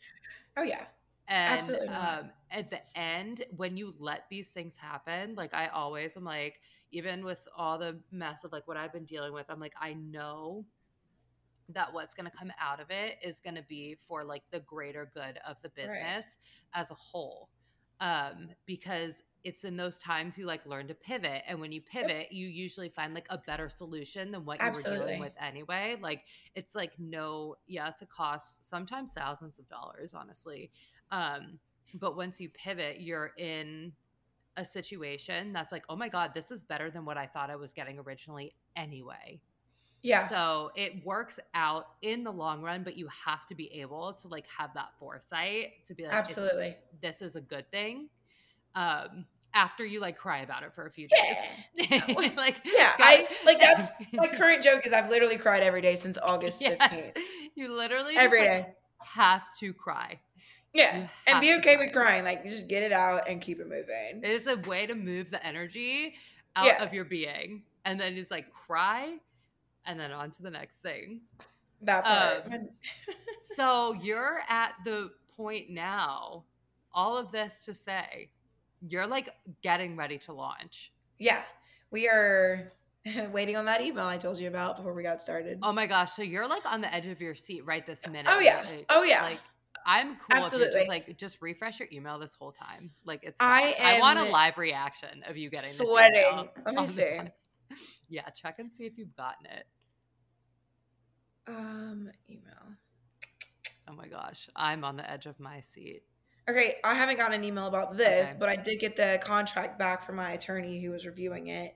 Oh yeah. And Absolutely um, at the end, when you let these things happen, like I always am like, even with all the mess of like what I've been dealing with, I'm like, I know that what's going to come out of it is going to be for like the greater good of the business right. as a whole um because it's in those times you like learn to pivot and when you pivot you usually find like a better solution than what you were dealing with anyway like it's like no yes it costs sometimes thousands of dollars honestly um but once you pivot you're in a situation that's like oh my god this is better than what i thought i was getting originally anyway yeah. So it works out in the long run, but you have to be able to like have that foresight to be like, absolutely, this is a good thing. Um, after you like cry about it for a few days. Yeah. like yeah, I like that's my current joke is I've literally cried every day since August fifteenth. Yes. You literally every just, day like, have to cry. Yeah, and be okay with crying. Like just get it out and keep it moving. It is a way to move the energy out yeah. of your being, and then just like cry and then on to the next thing. That part. Um, so you're at the point now, all of this to say, you're like getting ready to launch. Yeah. We are waiting on that email I told you about before we got started. Oh my gosh. So you're like on the edge of your seat right this minute. Oh yeah. Like, oh yeah. Like I'm cool Absolutely. just like just refresh your email this whole time. Like it's I I want a live reaction of you getting sweating. Let me see. Yeah, check and see if you've gotten it. Um, email. Oh my gosh, I'm on the edge of my seat. Okay, I haven't gotten an email about this, okay. but I did get the contract back from my attorney who was reviewing it.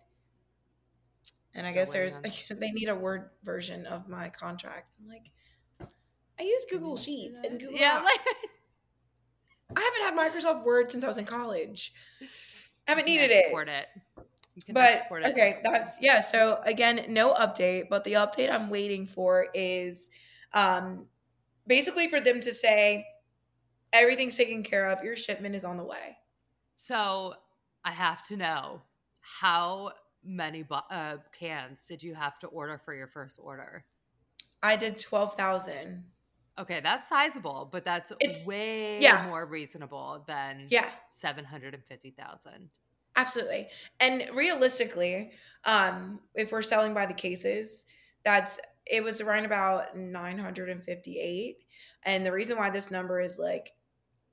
And I guess there's they need a word version of my contract. I'm like, I use Google Sheets and Google Yeah, like I haven't had Microsoft Word since I was in college. I haven't needed it. it but okay, that's yeah. So again, no update, but the update I'm waiting for is um basically for them to say everything's taken care of, your shipment is on the way. So I have to know how many uh, cans did you have to order for your first order? I did 12,000. Okay, that's sizable, but that's it's, way yeah. more reasonable than yeah. 750,000. Absolutely. And realistically, um, if we're selling by the cases, that's it was around about 958. And the reason why this number is like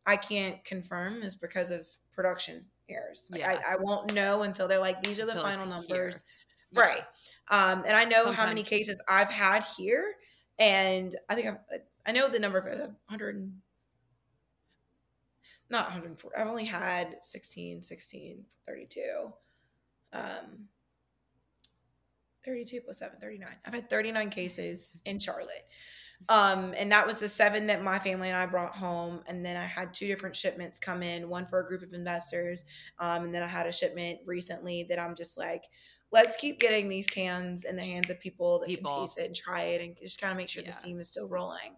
I can't confirm is because of production errors. Like yeah. I, I won't know until they're like, these are the until final numbers. Yeah. Right. Um, and I know Sometimes. how many cases I've had here. And I think I've, I know the number of 100 not 104 i've only had 16 16 32 um 32 plus 7 39 i've had 39 cases in charlotte Um, and that was the seven that my family and I brought home. And then I had two different shipments come in, one for a group of investors. Um, and then I had a shipment recently that I'm just like, let's keep getting these cans in the hands of people that people. can taste it and try it and just kind of make sure yeah. the steam is still rolling.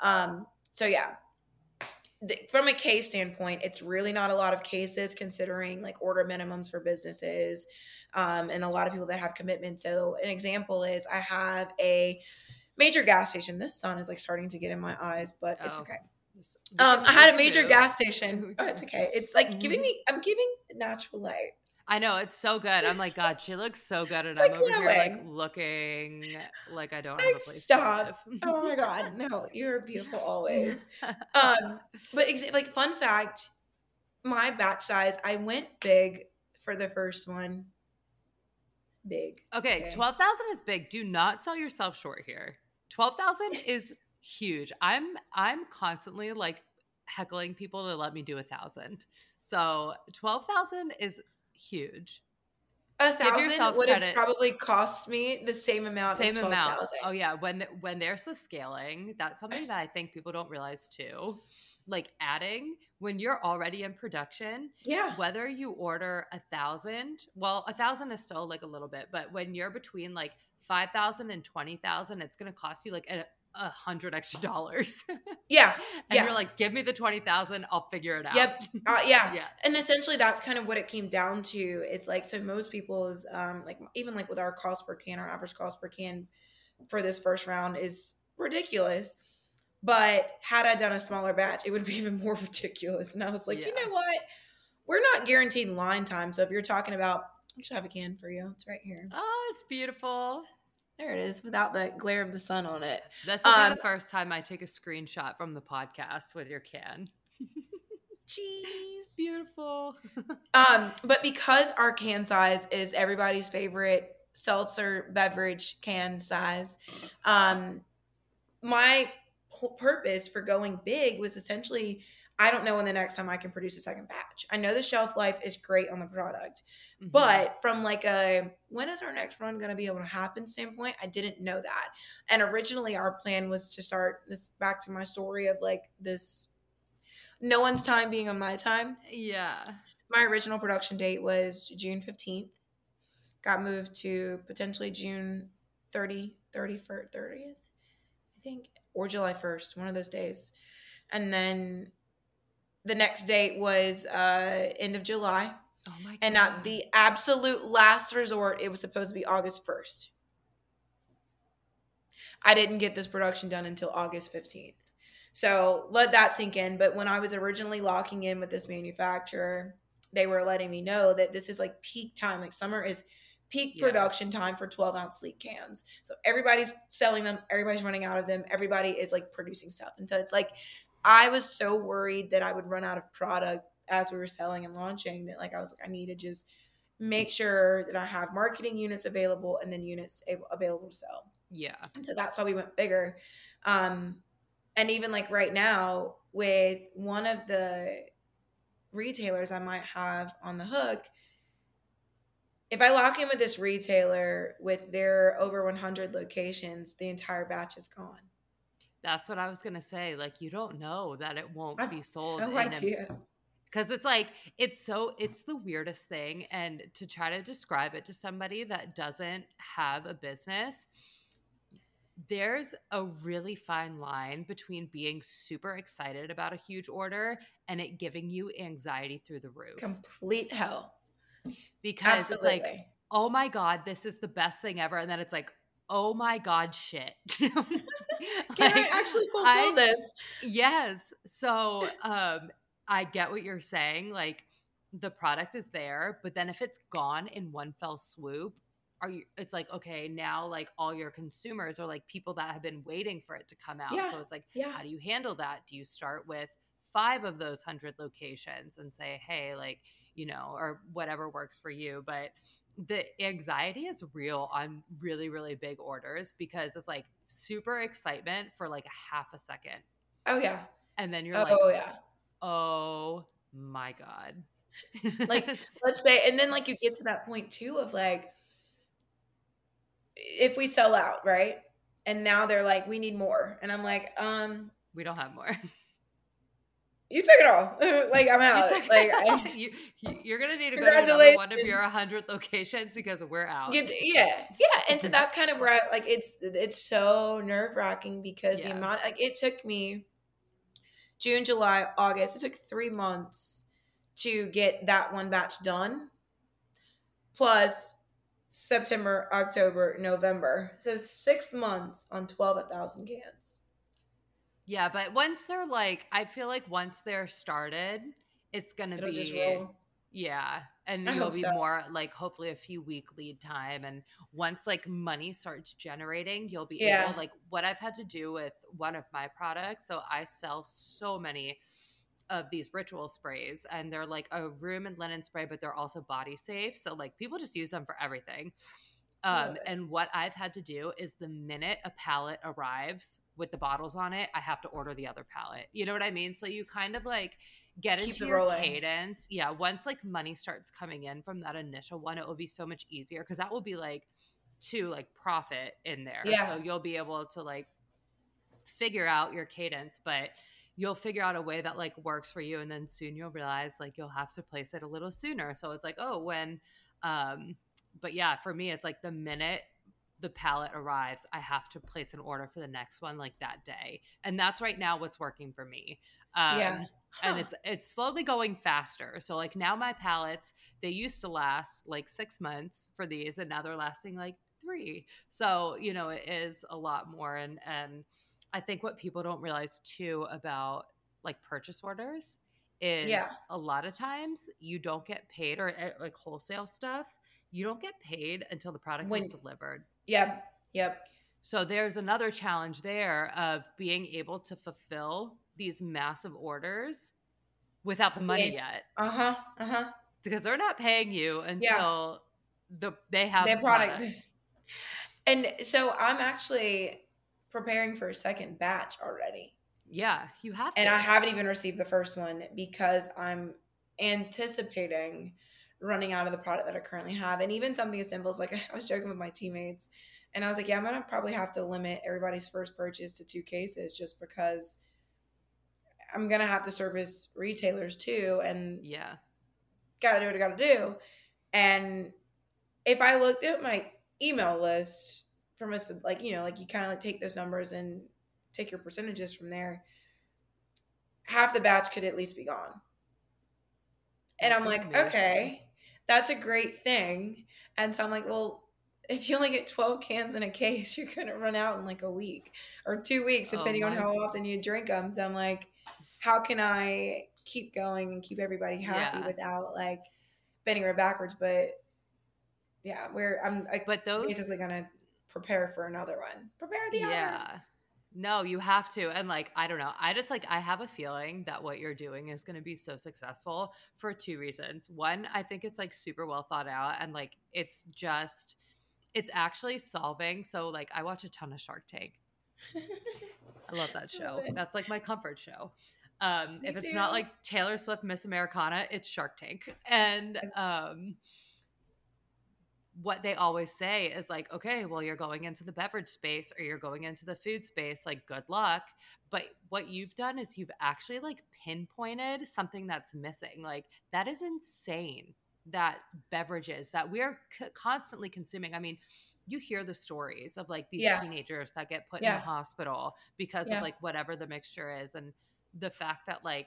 Um, so yeah, the, from a case standpoint, it's really not a lot of cases considering like order minimums for businesses um, and a lot of people that have commitments. So an example is I have a major gas station. This sun is like starting to get in my eyes, but oh. it's okay. Um, I had a major gas station. Oh, it's okay. It's like giving mm-hmm. me. I'm giving natural light. I know it's so good. I'm like, God, she looks so good, and it's I'm like over here like looking like I don't have like, a place stop. oh my God, no, you're beautiful always. Um, but ex- like fun fact, my batch size, I went big for the first one. Big. Okay, okay. twelve thousand is big. Do not sell yourself short here. Twelve thousand is huge. I'm I'm constantly like heckling people to let me do a thousand. So twelve thousand is huge. A thousand would credit. have probably cost me the same amount. Same amount. 000. Oh yeah, when when there's the scaling, that's something that I think people don't realize too. Like adding when you're already in production. Yeah. Whether you order a thousand, well, a thousand is still like a little bit, but when you're between like 5,000 and 20,000, it's going to cost you like a, a hundred extra dollars. Yeah. and yeah. you're like, give me the 20,000, I'll figure it out. Yep. Uh, yeah. yeah. And essentially that's kind of what it came down to. It's like, so most people's, um, like even like with our cost per can, our average cost per can for this first round is ridiculous. But had I done a smaller batch, it would be even more ridiculous. And I was like, yeah. you know what? We're not guaranteed line time. So if you're talking about, I should have a can for you. It's right here. Oh, it's beautiful. There it is, without the glare of the sun on it. That's um, the first time I take a screenshot from the podcast with your can. Cheese, beautiful. um, but because our can size is everybody's favorite seltzer beverage can size, um, my purpose for going big was essentially I don't know when the next time I can produce a second batch. I know the shelf life is great on the product, mm-hmm. but from like a when is our next run going to be able to happen standpoint, I didn't know that. And originally, our plan was to start this back to my story of like this no one's time being on my time. Yeah. My original production date was June 15th. Got moved to potentially June 30, 31st, 30th, I think, or July 1st, one of those days. And then the next date was uh end of July. Oh my God. And at the absolute last resort, it was supposed to be August 1st. I didn't get this production done until August 15th. So let that sink in. But when I was originally locking in with this manufacturer, they were letting me know that this is like peak time. Like summer is peak yeah. production time for 12 ounce sleek cans. So everybody's selling them, everybody's running out of them, everybody is like producing stuff. And so it's like I was so worried that I would run out of product as we were selling and launching that like I was like I need to just make sure that I have marketing units available and then units able, available to sell. Yeah. And so that's how we went bigger. Um and even like right now with one of the retailers I might have on the hook if I lock in with this retailer with their over 100 locations, the entire batch is gone. That's what I was gonna say. Like you don't know that it won't be sold. No idea. Because it's like it's so it's the weirdest thing, and to try to describe it to somebody that doesn't have a business, there's a really fine line between being super excited about a huge order and it giving you anxiety through the roof. Complete hell. Because Absolutely. it's like, oh my God, this is the best thing ever. And then it's like, oh my god shit can like, i actually fulfill I, this yes so um i get what you're saying like the product is there but then if it's gone in one fell swoop are you it's like okay now like all your consumers are like people that have been waiting for it to come out yeah. so it's like yeah. how do you handle that do you start with five of those hundred locations and say hey like you know or whatever works for you but the anxiety is real on really really big orders because it's like super excitement for like a half a second oh yeah and then you're oh, like oh yeah oh my god like let's say and then like you get to that point too of like if we sell out right and now they're like, we need more. And I'm like, um, we don't have more. You took it all. like I'm out. You like I, you, you're gonna need to go to another one of your 100 locations because we're out. Yeah, yeah, yeah. And so that's kind of where I like it's it's so nerve wracking because yeah. the amount like it took me June, July, August. It took three months to get that one batch done. Plus September, October, November. So six months on 12,000 cans. Yeah, but once they're like, I feel like once they're started, it's gonna It'll be yeah, and you'll be so. more like hopefully a few week lead time, and once like money starts generating, you'll be yeah. able like what I've had to do with one of my products. So I sell so many of these ritual sprays, and they're like a room and linen spray, but they're also body safe. So like people just use them for everything. Um, and what I've had to do is the minute a pallet arrives with the bottles on it, I have to order the other pallet. You know what I mean? So you kind of like get Keep into your rolling. cadence. Yeah. Once like money starts coming in from that initial one, it will be so much easier because that will be like to like profit in there. Yeah. So you'll be able to like figure out your cadence, but you'll figure out a way that like works for you and then soon you'll realize like you'll have to place it a little sooner so it's like oh when um but yeah, for me, it's like the minute the pallet arrives, I have to place an order for the next one like that day. And that's right now what's working for me. Um, yeah. Huh. And it's it's slowly going faster. So like now my pallets, they used to last like six months for these, and now they're lasting like three. So, you know, it is a lot more. And and I think what people don't realize too about like purchase orders is yeah. a lot of times you don't get paid or eh, like wholesale stuff you don't get paid until the product when, is delivered. Yep. Yep. So there's another challenge there of being able to fulfill these massive orders without the money yet. Uh huh. Uh huh. Because they're not paying you until yeah. the they have their product. product. And so I'm actually preparing for a second batch already. Yeah, you have. To. And I haven't even received the first one because I'm anticipating running out of the product that I currently have. And even something as simple as like I was joking with my teammates and I was like, yeah, I'm gonna probably have to limit everybody's first purchase to two cases just because I'm gonna have to service retailers too. And yeah, gotta do what I gotta do. And if I looked at my email list from a like, you know, like you kind of like take those numbers and take your percentages from there, half the batch could at least be gone. And oh, I'm like, okay, that's a great thing. And so I'm like, well, if you only get 12 cans in a case, you're going to run out in like a week or two weeks, oh depending oh on how often you drink them. So I'm like, how can I keep going and keep everybody happy yeah. without like bending her backwards? But yeah, we're, I'm I, but those basically to prepare for another one. Prepare the yeah. others. No, you have to. And like, I don't know. I just like, I have a feeling that what you're doing is going to be so successful for two reasons. One, I think it's like super well thought out and like, it's just, it's actually solving. So, like, I watch a ton of Shark Tank. I love that show. That's like my comfort show. Um, if it's too. not like Taylor Swift Miss Americana, it's Shark Tank. And, um, what they always say is like, okay, well, you're going into the beverage space or you're going into the food space, like, good luck. But what you've done is you've actually like pinpointed something that's missing. Like, that is insane that beverages that we're c- constantly consuming. I mean, you hear the stories of like these yeah. teenagers that get put yeah. in the hospital because yeah. of like whatever the mixture is. And the fact that like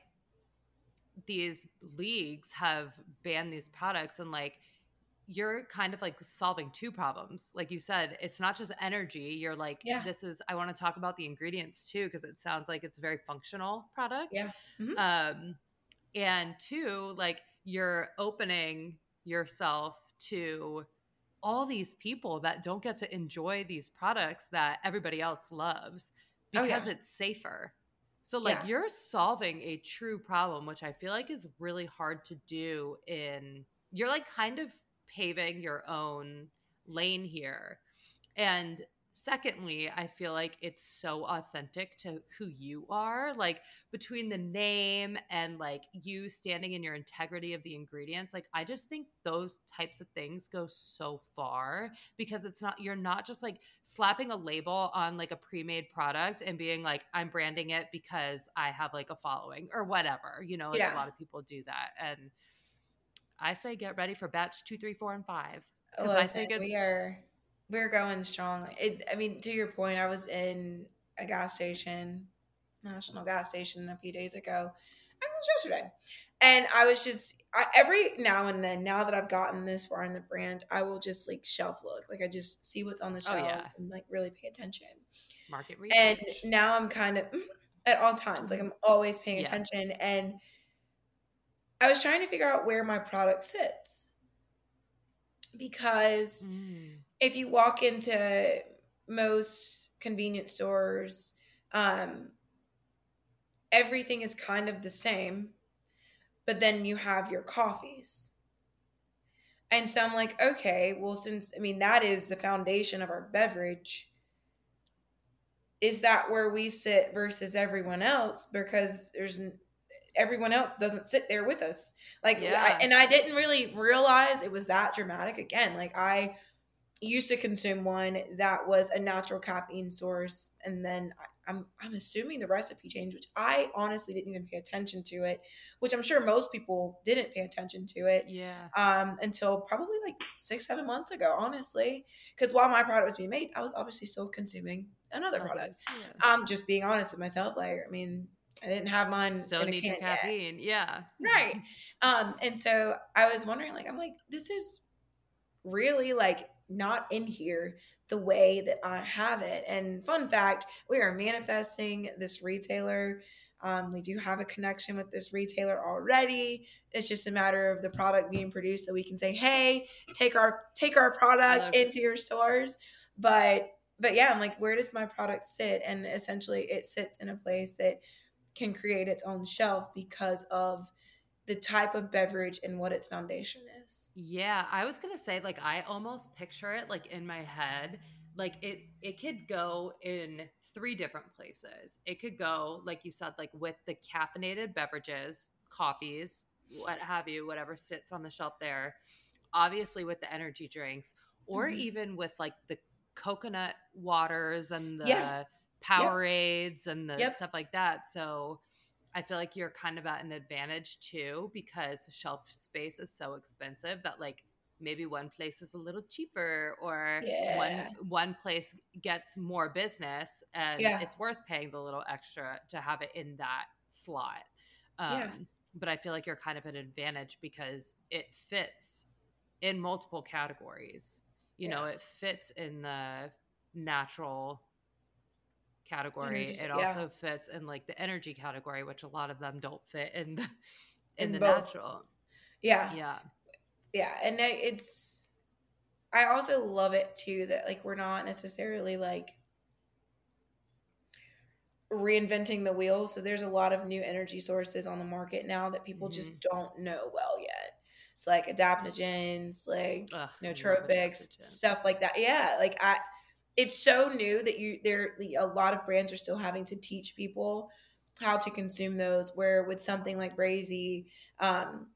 these leagues have banned these products and like, you're kind of like solving two problems. Like you said, it's not just energy. You're like, yeah. this is, I want to talk about the ingredients too, because it sounds like it's a very functional product. Yeah. Mm-hmm. Um, and two, like you're opening yourself to all these people that don't get to enjoy these products that everybody else loves because oh, yeah. it's safer. So like yeah. you're solving a true problem, which I feel like is really hard to do in you're like kind of paving your own lane here. And secondly, I feel like it's so authentic to who you are. Like between the name and like you standing in your integrity of the ingredients, like I just think those types of things go so far because it's not, you're not just like slapping a label on like a pre made product and being like, I'm branding it because I have like a following or whatever. You know, like yeah. a lot of people do that. And I say get ready for batch two, three, four, and five. Oh, listen, I think we are we're going strong. It, I mean, to your point, I was in a gas station, national gas station, a few days ago. I was yesterday, and I was just I, every now and then. Now that I've gotten this far in the brand, I will just like shelf look, like I just see what's on the shelves oh, yeah. and like really pay attention. Market research. And now I'm kind of at all times, like I'm always paying yeah. attention, and I was trying to figure out where my product sits because. Mm if you walk into most convenience stores, um, everything is kind of the same, but then you have your coffees. And so I'm like, okay, well, since I mean, that is the foundation of our beverage, is that where we sit versus everyone else? Because there's everyone else doesn't sit there with us. Like, yeah. I, and I didn't really realize it was that dramatic. Again, like, I used to consume one that was a natural caffeine source and then I, am I'm, I'm assuming the recipe changed which i honestly didn't even pay attention to it which i'm sure most people didn't pay attention to it yeah um until probably like six seven months ago honestly because while my product was being made i was obviously still consuming another product yeah. um just being honest with myself like i mean I didn't have mine. Still need caffeine. Yet. Yeah. Right. Um, and so I was wondering, like, I'm like, this is really like not in here the way that I have it. And fun fact, we are manifesting this retailer. Um, we do have a connection with this retailer already. It's just a matter of the product being produced so we can say, "Hey, take our take our product into your stores." But but yeah, I'm like, where does my product sit? And essentially, it sits in a place that can create its own shelf because of the type of beverage and what its foundation is. Yeah, I was going to say like I almost picture it like in my head like it it could go in three different places. It could go like you said like with the caffeinated beverages, coffees, what have you, whatever sits on the shelf there. Obviously with the energy drinks or mm-hmm. even with like the coconut waters and the yeah. Powerades yep. and the yep. stuff like that. So I feel like you're kind of at an advantage too because shelf space is so expensive that like maybe one place is a little cheaper or yeah. one one place gets more business and yeah. it's worth paying the little extra to have it in that slot. Um, yeah. But I feel like you're kind of an advantage because it fits in multiple categories. You know, it fits in the natural category. Energy, it also yeah. fits in like the energy category, which a lot of them don't fit in the in, in the both. natural. Yeah. Yeah. Yeah. And it's I also love it too that like we're not necessarily like reinventing the wheel. So there's a lot of new energy sources on the market now that people mm-hmm. just don't know well yet. It's like adaptogens, like Ugh, nootropics, stuff like that. Yeah, like I it's so new that you there a lot of brands are still having to teach people how to consume those where with something like Brazee um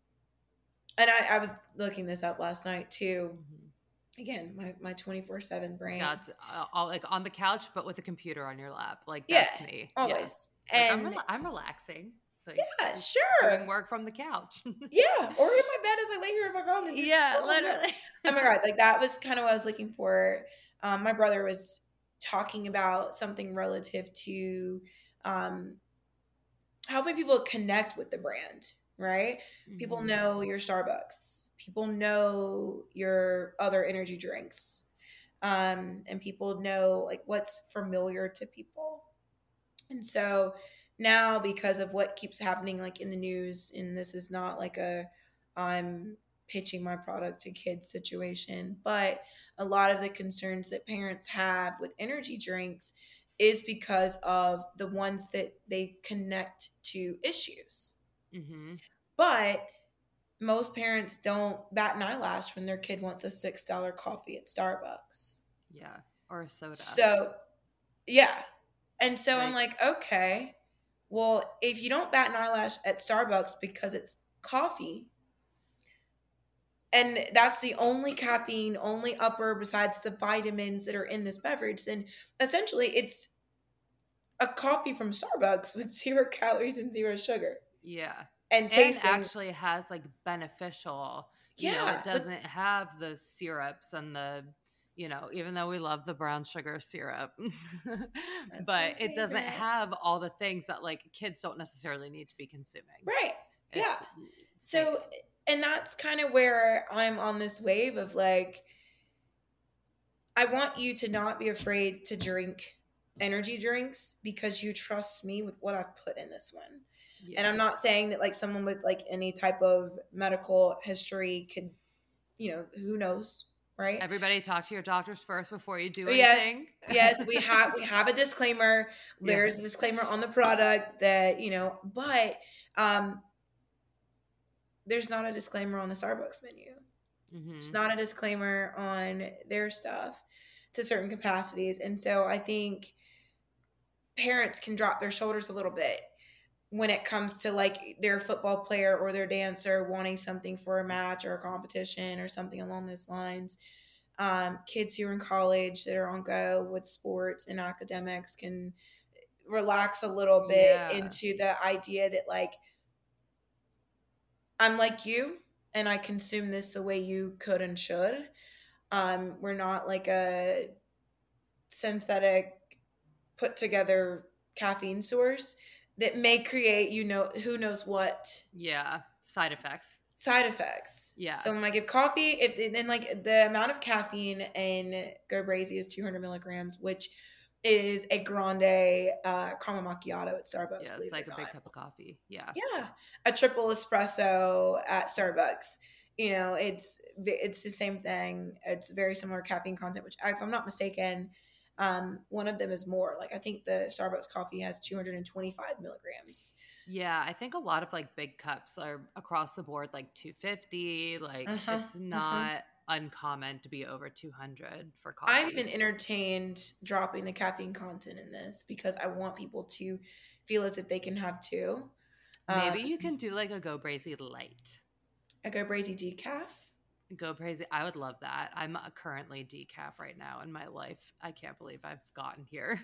and I, I was looking this up last night too mm-hmm. again my my 24-7 brain that's uh, all, like on the couch but with a computer on your lap like that's yeah, me always yeah. like, I'm, rela- I'm relaxing like, yeah, sure. Doing work from the couch. yeah, or in my bed as I lay here on my phone and just yeah, literally. oh my god, like that was kind of what I was looking for um, my brother was talking about something relative to um, helping people connect with the brand right? Mm-hmm. people know your starbucks. People know your other energy drinks. Um, and people know like what's familiar to people. And so now because of what keeps happening like in the news and this is not like a i'm pitching my product to kids situation but a lot of the concerns that parents have with energy drinks is because of the ones that they connect to issues. Mm-hmm. But most parents don't bat an eyelash when their kid wants a $6 coffee at Starbucks. Yeah. or a soda. So, yeah. And so right. I'm like, okay, well, if you don't bat an eyelash at Starbucks because it's coffee, and that's the only caffeine, only upper besides the vitamins that are in this beverage, then essentially it's a coffee from Starbucks with zero calories and zero sugar. Yeah. And, and actually has like beneficial. You yeah. Know, it doesn't but, have the syrups and the you know, even though we love the brown sugar syrup, but it doesn't have all the things that like kids don't necessarily need to be consuming. Right. It's, yeah. So, and that's kind of where I'm on this wave of like, I want you to not be afraid to drink energy drinks because you trust me with what I've put in this one. Yeah. And I'm not saying that like someone with like any type of medical history could, you know, who knows, right? Everybody talk to your doctors first before you do anything. Yes, yes, we have we have a disclaimer. There's yeah. a disclaimer on the product that, you know, but um there's not a disclaimer on the Starbucks menu. Mm-hmm. It's not a disclaimer on their stuff to certain capacities. And so I think parents can drop their shoulders a little bit when it comes to like their football player or their dancer wanting something for a match or a competition or something along those lines. Um, kids who are in college that are on go with sports and academics can relax a little bit yeah. into the idea that like I'm like you and I consume this the way you could and should. Um, we're not like a synthetic put together caffeine source that may create you know who knows what yeah side effects. side effects. Yeah. So when i'm like if coffee if and like the amount of caffeine in Go Brazee is 200 milligrams which is a grande uh caramel macchiato at starbucks yeah it's like a not. big cup of coffee yeah yeah a triple espresso at starbucks you know it's it's the same thing it's very similar caffeine content which if i'm not mistaken um, one of them is more. Like I think the Starbucks coffee has 225 milligrams. Yeah, I think a lot of like big cups are across the board like 250. Like uh-huh, it's uh-huh. not uh-huh. Uncommon to be over 200 for coffee. I've been entertained dropping the caffeine content in this because I want people to feel as if they can have two. Maybe um, you can do like a Go Brazee light. A Go Brazee decaf. Go crazy. I would love that. I'm currently decaf right now in my life. I can't believe I've gotten here.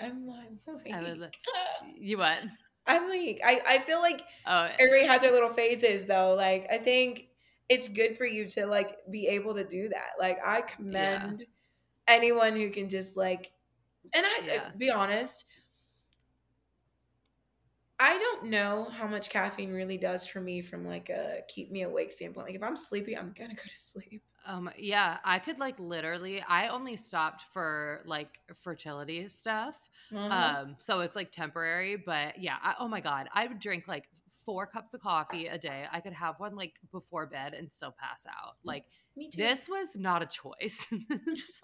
I'm like, I would, you what? I'm like, I, I feel like oh, everybody has their little phases though. Like, I think it's good for you to like be able to do that. Like, I commend yeah. anyone who can just like, and I, yeah. be honest, I don't know how much caffeine really does for me from like a keep me awake standpoint. Like if I'm sleepy, I'm gonna go to sleep. Um yeah, I could like literally I only stopped for like fertility stuff. Mm-hmm. Um so it's like temporary, but yeah, I, oh my god, I would drink like four cups of coffee a day. I could have one like before bed and still pass out. Like this was not a choice. so,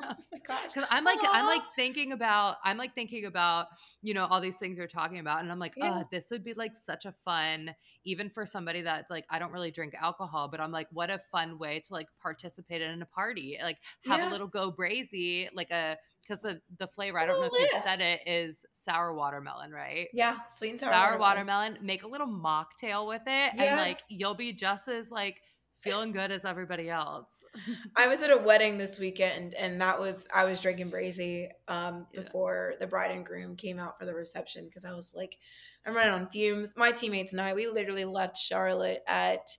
oh my gosh. Because I'm like, Aww. I'm like thinking about, I'm like thinking about, you know, all these things you're talking about. And I'm like, yeah. oh, this would be like such a fun, even for somebody that's like, I don't really drink alcohol, but I'm like, what a fun way to like participate in a party. Like have yeah. a little Go Brazee, like a, because the, the flavor, I don't know if you said it, is sour watermelon, right? Yeah, sweet and sour, sour watermelon. watermelon. Make a little mocktail with it, yes. and like you'll be just as like feeling good as everybody else. I was at a wedding this weekend and that was I was drinking Brazee um, before yeah. the bride and groom came out for the reception because I was like I'm running on fumes. My teammates and I we literally left Charlotte at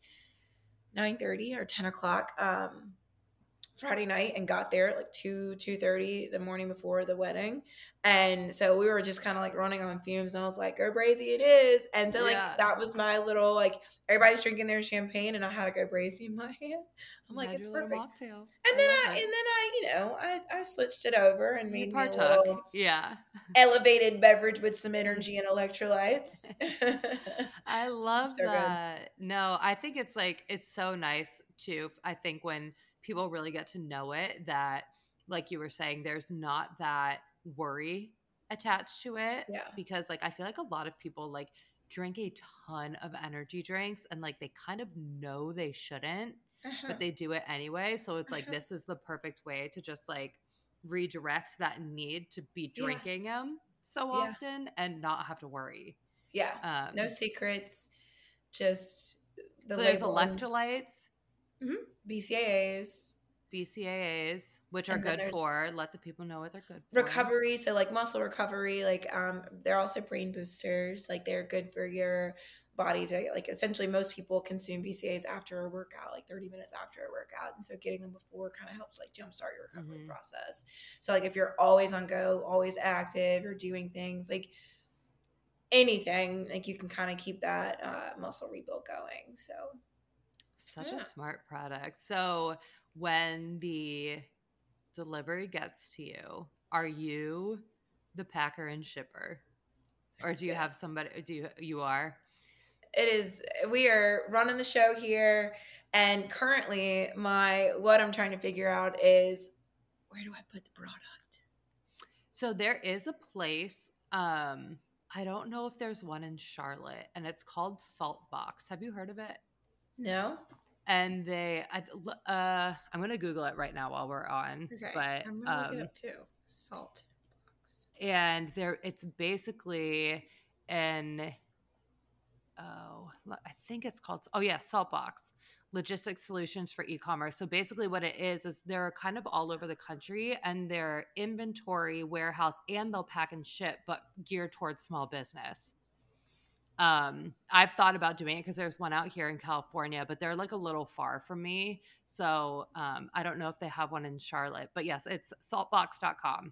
9:30 or 10 o'clock um, Friday night and got there at like 2 2:30 the morning before the wedding. And so we were just kind of like running on fumes and I was like, Go Brazee it is. And so like yeah. that was my little like everybody's drinking their champagne and I had a Go Brazee in my hand. I'm like, it's perfect. And I then I, it. and then I, you know, I, I switched it over and made me a little yeah elevated beverage with some energy and electrolytes. I love so that. Good. No, I think it's like it's so nice too. I think when people really get to know it that like you were saying there's not that worry attached to it yeah because like i feel like a lot of people like drink a ton of energy drinks and like they kind of know they shouldn't uh-huh. but they do it anyway so it's like uh-huh. this is the perfect way to just like redirect that need to be drinking yeah. them so yeah. often and not have to worry. Yeah. Um, no secrets. Just the so there's electrolytes, mm-hmm. BCAAs, BCAAs, which are good for. Let the people know what they're good for. Recovery, so like muscle recovery, like um, they're also brain boosters. Like they're good for your body to like. Essentially, most people consume BCAAs after a workout, like 30 minutes after a workout, and so getting them before kind of helps like jumpstart your recovery mm-hmm. process. So like if you're always on go, always active, or doing things like anything, like you can kind of keep that uh, muscle rebuild going. So such yeah. a smart product. So when the delivery gets to you, are you the packer and shipper? Or do you yes. have somebody do you you are? It is we are running the show here and currently my what I'm trying to figure out is where do I put the product? So there is a place um I don't know if there's one in Charlotte and it's called Salt Box. Have you heard of it? No? And they uh i'm gonna google it right now while we're on okay. but i'm gonna um, look it um, up too. Salt box. And there it's basically an oh i think it's called oh yeah salt box logistics solutions for e-commerce. So basically what it is is they're kind of all over the country and their inventory warehouse and they'll pack and ship but geared towards small business um, I've thought about doing it because there's one out here in California, but they're like a little far from me. So um, I don't know if they have one in Charlotte, but yes, it's saltbox.com.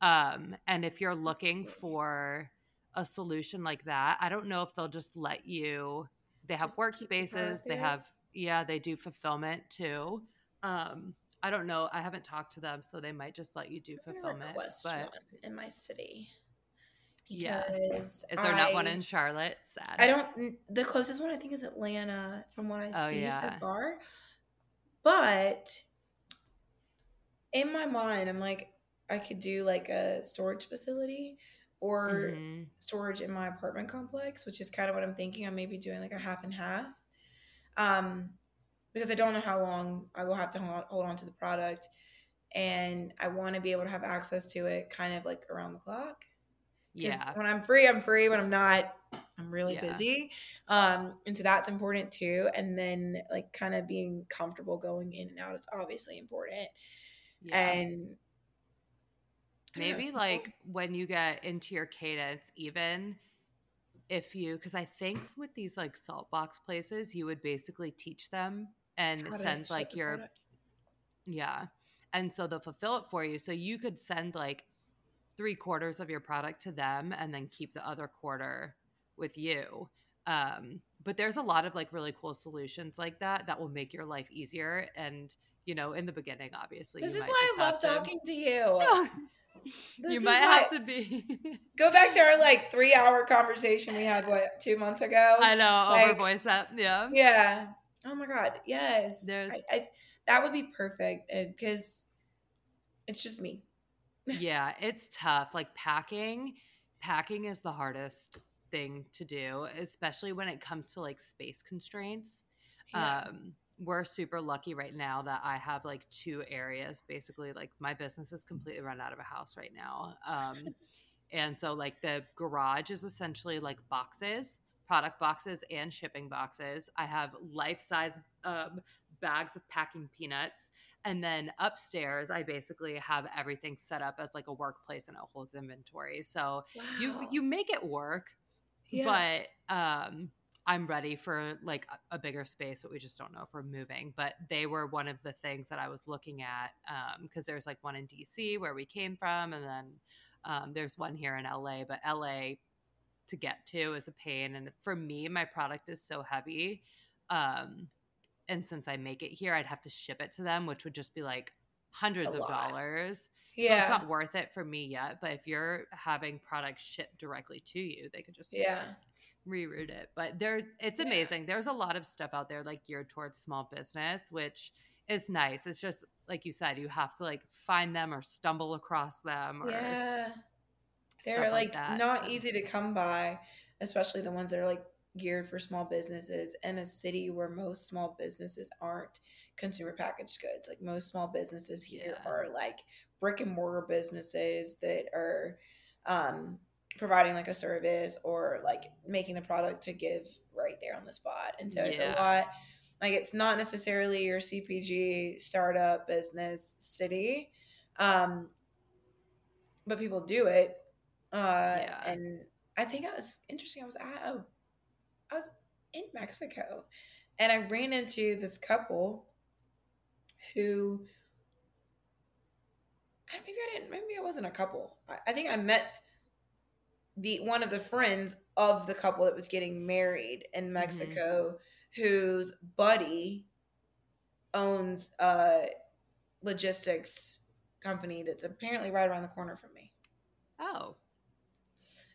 Um, and if you're looking for a solution like that, I don't know if they'll just let you. They have just workspaces. They have yeah, they do fulfillment too. Um, I don't know. I haven't talked to them, so they might just let you do fulfillment. Request But in my city yeah. Is there I, not one in Charlotte? Sad. I don't. The closest one I think is Atlanta, from what I oh, see yeah. so far. But in my mind, I'm like, I could do like a storage facility or mm-hmm. storage in my apartment complex, which is kind of what I'm thinking. I'm maybe doing like a half and half. Um, because I don't know how long I will have to hold on, hold on to the product. And I want to be able to have access to it kind of like around the clock. Yeah. When I'm free, I'm free. When I'm not, I'm really yeah. busy. Um, and so that's important too. And then like kind of being comfortable going in and out, it's obviously important. Yeah. And maybe know, like when you get into your cadence, even if you, because I think with these like salt box places, you would basically teach them and send like your, product. yeah. And so they'll fulfill it for you. So you could send like three quarters of your product to them and then keep the other quarter with you. Um, but there's a lot of like really cool solutions like that that will make your life easier. And you know, in the beginning, obviously, this is why I love to, talking to you. you might have to be. go back to our like three hour conversation we had what two months ago. I know like, over voice app. Yeah. Yeah. Oh my god. Yes. There's. I, I, that would be perfect because it's just me yeah, it's tough. Like packing, packing is the hardest thing to do, especially when it comes to like space constraints. Yeah. Um, we're super lucky right now that I have like two areas. Basically, like my business is completely run out of a house right now. Um, and so like the garage is essentially like boxes, product boxes and shipping boxes. I have life size um, bags of packing peanuts and then upstairs i basically have everything set up as like a workplace and it holds inventory so wow. you you make it work yeah. but um i'm ready for like a, a bigger space but we just don't know if we're moving but they were one of the things that i was looking at um because there's like one in dc where we came from and then um, there's one here in la but la to get to is a pain and for me my product is so heavy um and since I make it here, I'd have to ship it to them, which would just be like hundreds of dollars. Yeah. So it's not worth it for me yet. But if you're having products shipped directly to you, they could just yeah reroute it. But there it's yeah. amazing. There's a lot of stuff out there like geared towards small business, which is nice. It's just like you said, you have to like find them or stumble across them or Yeah. They're like, like not so. easy to come by, especially the ones that are like geared for small businesses in a city where most small businesses aren't consumer packaged goods. Like most small businesses here yeah. are like brick and mortar businesses that are um, providing like a service or like making a product to give right there on the spot. And so yeah. it's a lot like it's not necessarily your CPG startup business city. Um, but people do it. Uh, yeah. and I think it was interesting. I was at a, I was in Mexico and I ran into this couple who maybe I didn't maybe I wasn't a couple. I, I think I met the one of the friends of the couple that was getting married in mm-hmm. Mexico mm-hmm. whose buddy owns a logistics company that's apparently right around the corner from me. Oh.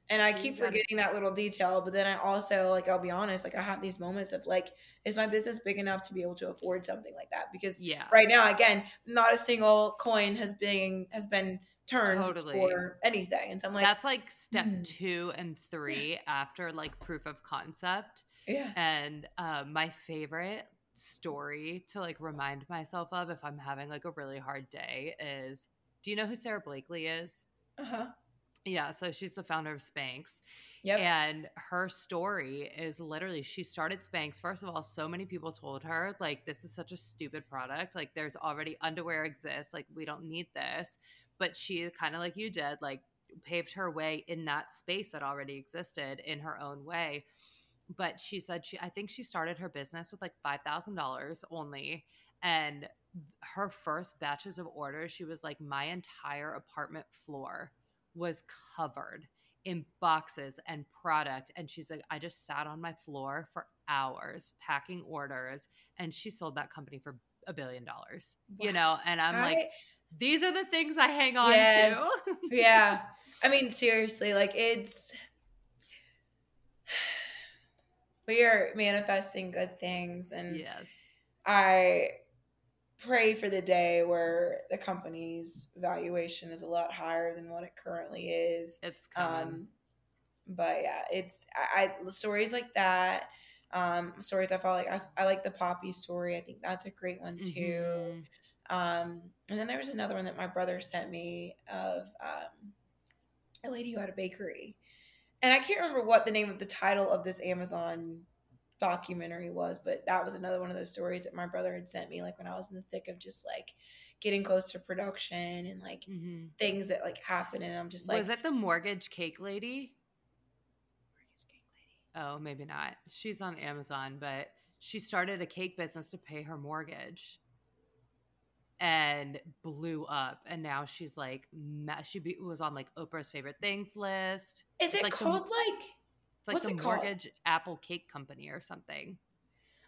And I keep forgetting that little detail, but then I also like I'll be honest, like I have these moments of like, is my business big enough to be able to afford something like that? Because yeah, right now, again, not a single coin has been has been turned totally. for anything. And so I'm like, that's like step mm. two and three after like proof of concept. Yeah. And uh, my favorite story to like remind myself of if I'm having like a really hard day is do you know who Sara Blakely is? Uh huh. Yeah. So she's the founder of Spanx. Yep. And her story is literally she started Spanx. First of all, so many people told her, like, this is such a stupid product. Like, there's already underwear exists. Like, we don't need this but she kind of like you did like paved her way in that space that already existed in her own way but she said she i think she started her business with like $5000 only and her first batches of orders she was like my entire apartment floor was covered in boxes and product and she's like i just sat on my floor for hours packing orders and she sold that company for a billion dollars you know and i'm I, like these are the things I hang on yes. to. yeah. I mean, seriously, like it's we are manifesting good things and yes. I pray for the day where the company's valuation is a lot higher than what it currently is. It's coming. Um, but yeah, it's I, I stories like that. Um, stories I felt like I, I like the Poppi story. I think that's a great one too. Mm-hmm. Um, and then there was another one that my brother sent me of um, a lady who had a bakery. And I can't remember what the name of the title of this Amazon documentary was, but that was another one of those stories that my brother had sent me, like when I was in the thick of just like getting close to production and like mm-hmm. things that like happen. And I'm just like, was it the mortgage cake lady? Mortgage cake lady. Oh, maybe not. She's on Amazon, but she started a cake business to pay her mortgage and blew up and now she's like she was on like oprah's favorite things list is it's it like called the, like like the mortgage called? apple cake company or something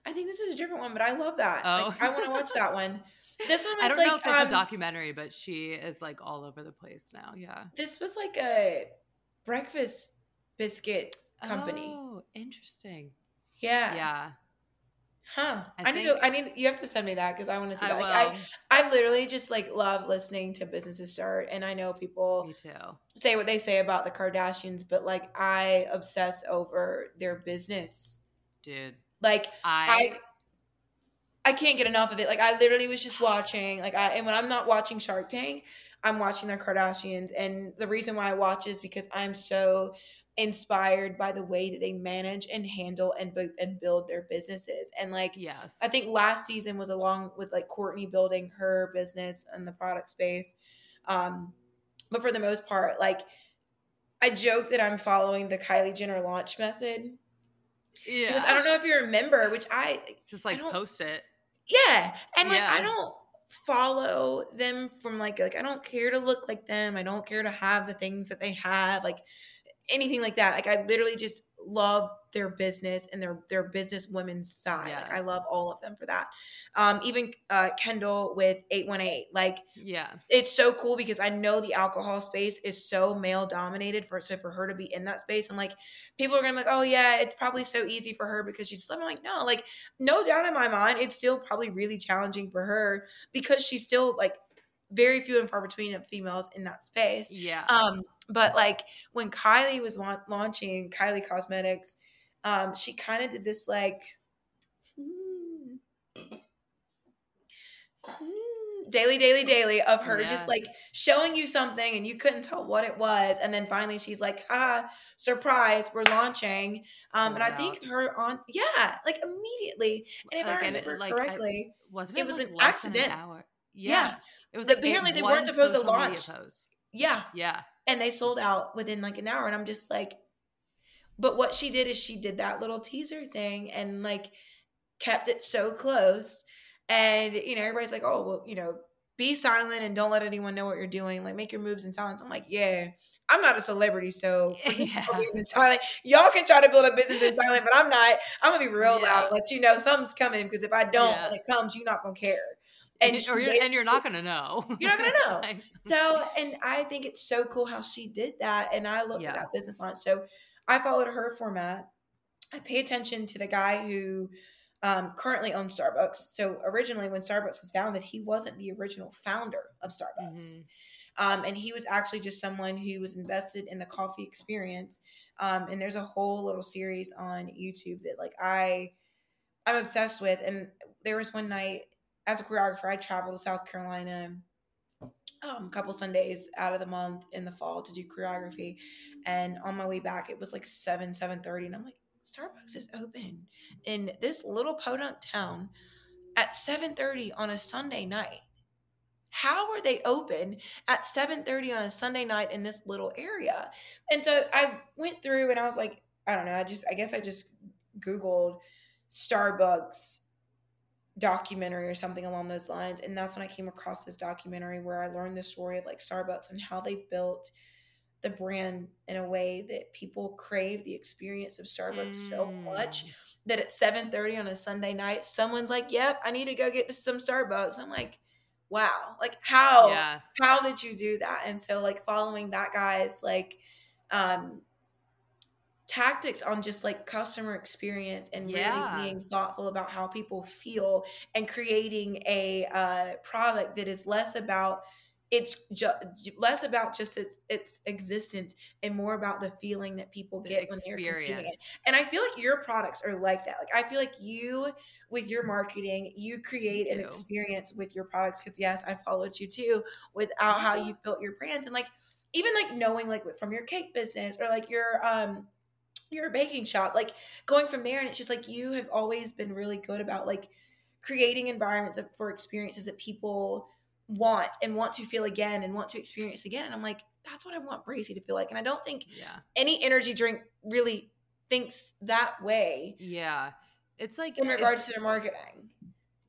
i think this is a different one but i love that oh. Like, i want to watch that one this one was I don't like, know if it's um, a documentary, but she is like all over the place now. Yeah. This was like a breakfast biscuit company. Oh, interesting. Yeah. Yeah. Huh. I, I need to I need you have to send me that because I want to see I that. Like, I I literally just like love listening to businesses start and I know people Me too. say what they say about the Kardashians, but like I obsess over their business. Dude. Like I I, I can't get enough of it. Like I literally was just watching like I and when I'm not watching Shark Tank, I'm watching the Kardashians and the reason why I watch is because I'm so inspired by the way that they manage and handle and and build their businesses. And like yes. I think last season was along with like Kourtney building her business in the product space. Um but for the most part like I joke that I'm following the Kylie Jenner launch method. Yeah. Because I don't know if you remember, which I just like post it. Yeah. And like yeah. I don't follow them from like like I don't care to look like them. I don't care to have the things that they have. Like anything like that. Like I literally just love their business and their their business women's side. Yes. Like I love all of them for that. Um, even uh, Kendall with 818. Like yeah, it's so cool because I know the alcohol space is so male dominated for so for her to be in that space. I'm like, people are gonna be like, oh yeah, it's probably so easy for her because she's. I'm like, no, like no doubt in my mind, it's still probably really challenging for her because she's still like very few and far between of females in that space. Yeah. Um, but like when Kylie was wa- launching Kylie Cosmetics, um, she kind of did this like daily, daily, daily of her yeah. just like showing you something and you couldn't tell what it was. And then finally she's like, ah, surprise, we're launching. Um, and I think her on, yeah, like immediately. And if like, I remember like, correctly, I, wasn't it, it was like an accident. An. Yeah. yeah. It was like apparently they weren't supposed to launch. Yeah. Yeah. And they sold out within like an hour. And I'm just like, but what she did is she did that little teaser thing and like kept it so close and, you know, everybody's like, oh, well, you know, be silent and don't let anyone know what you're doing. Like, make your moves in silence. I'm like, yeah, I'm not a celebrity, so yeah. Y'all can try to build a business in silent, but I'm not. I'm gonna be real yeah. loud, let you know something's coming. Because if I don't, yeah. when it comes, you're not gonna care. And, and, you're, and you're not gonna know. You're not gonna know. so, and I think it's so cool how she did that. And I looked at that business launch. So I followed her format. I pay attention to the guy who um, currently owns Starbucks. So originally, when Starbucks was founded, he wasn't the original founder of Starbucks. Mm-hmm. Um, and he was actually just someone who was invested in the coffee experience. Um, and there's a whole little series on YouTube that like I I'm obsessed with. And there was one night as a choreographer, I travel to South Carolina um, a couple Sundays out of the month in the fall to do choreography. And on my way back, it was like seven, seven thirty, and I'm like, Starbucks is open in this little podunk town at 7:30 on a Sunday night. How are they open at 7:30 on a Sunday night in this little area? And so I went through and I was like, I don't know, I just I guess I just googled Starbucks documentary or something along those lines and that's when I came across this documentary where I learned the story of like Starbucks and how they built the brand in a way that people crave the experience of Starbucks mm. so much mm. that at 7:30 on a Sunday night someone's like, "Yep, I need to go get some Starbucks." I'm like, "Wow. Like how yeah. how did you do that?" And so like following that guy's like um tactics on just like customer experience and yeah. really being thoughtful about how people feel and creating a uh, product that is less about it's just less about just its its existence and more about the feeling that people get when they're consuming it. And I feel like your products are like that. Like I feel like you with your marketing, you create you an experience with your products because yes, I followed you too without how you built your brands and like even like knowing like from your cake business or like your um your baking shop, like going from there and it's just like you have always been really good about like creating environments for experiences that people want and want to feel again and want to experience again. And I'm like, that's what I want Brazee to feel like. And I don't think yeah. any energy drink really thinks that way. Yeah. It's like in regards to their marketing.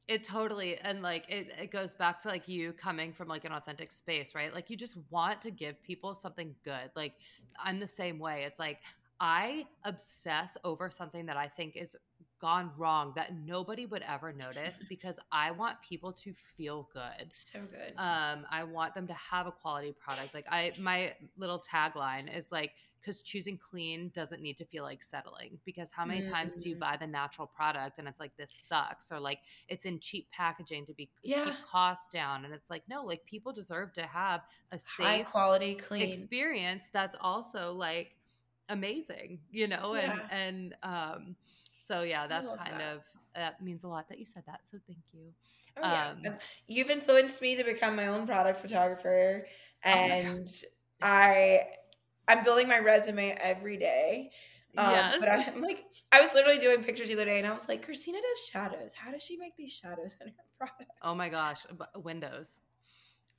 It totally and like it, it goes back to like you coming from like an authentic space, right? Like you just want to give people something good. Like I'm the same way. It's like I obsess over something that I think is gone wrong that nobody would ever notice because I want people to feel good. So good. Um, I want them to have a quality product. Like I, my little tagline is like, because choosing clean doesn't need to feel like settling. Because how many mm-hmm. times do you mm-hmm. buy the natural product and it's like this sucks, or like it's in cheap packaging to be yeah. keep costs down, and it's like no, like people deserve to have a safe, high quality, clean experience that's also like amazing, you know, and yeah. and um so yeah, that's kind that. of that means a lot that you said that. So thank you. Oh, yeah. Um, you've influenced me to become my own product photographer, oh and oh I I'm building my resume every day. Um, yes. But I'm like, I was literally doing pictures the other day, and I was like, Christina does shadows. How does she make these shadows in her product? Oh my gosh, windows.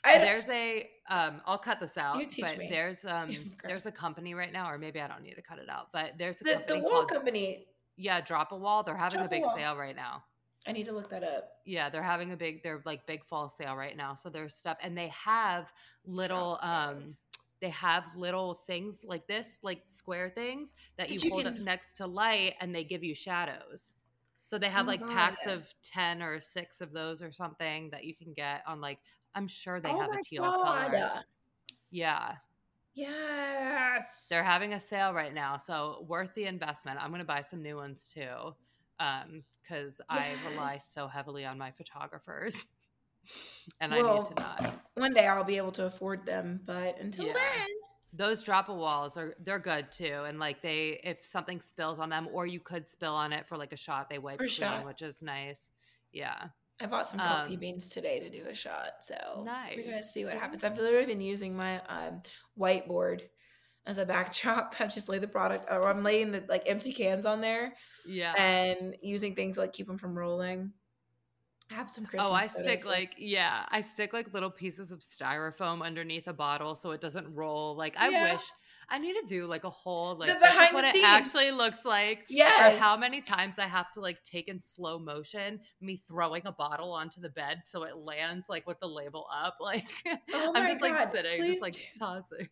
I, there's a um I'll cut this out. You teach but me. There's um there's a company right now, or maybe I don't need to cut it out, but there's a the, company the wall called, company. Yeah, drop a wall. They're having drop a big a sale right now. I need to look that up. Yeah, they're having a big they're like big fall sale right now. So there's stuff and they have little um they have little things like this, like square things that you, you, hold can... up next to light and they give you shadows. So they have oh like God. packs of 10 or 6 of those or something that you can get on like I'm sure they oh have a teal God. color. Yeah. Yes. They're having a sale right now, so worth the investment. I'm going to buy some new ones too. Um cuz yes. I rely so heavily on my photographers. and well, I need to not. One day I'll be able to afford them, but until yeah. then, those drop a walls are they're good too and like they if something spills on them or you could spill on it for like a shot they wipe clean which is nice yeah I bought some coffee um, beans today to do a shot, so nice. we're gonna see what happens. I've literally been using my um, whiteboard as a backdrop. I've just laid the product, or I'm laying the like empty cans on there, yeah, and using things to, like keep them from rolling. I have some Christmas. Oh, I stick like yeah, I stick like little pieces of styrofoam underneath a bottle so it doesn't roll. Like I yeah. wish I need to do like a whole like the behind what the it actually looks like. Yes. Or how many times I have to like take in slow motion me throwing a bottle onto the bed so it lands like with the label up. Like oh I'm just God, like sitting, just like tossing.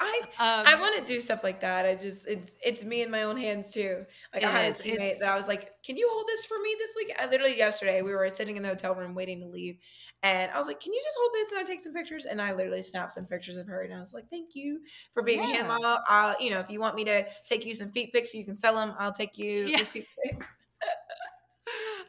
I um, I want to do stuff like that. I just it's it's me in my own hands too. Like I had a teammate that I was like, "Can you hold this for me this week?" I literally yesterday we were sitting in the hotel room waiting to leave, and I was like, "Can you just hold this and I take some pictures?" And I literally snapped some pictures of her, and I was like, "Thank you for being yeah. a hand model. I'll, you know, if you want me to take you some feet pics, you can sell them. I'll take you yeah. feet pics."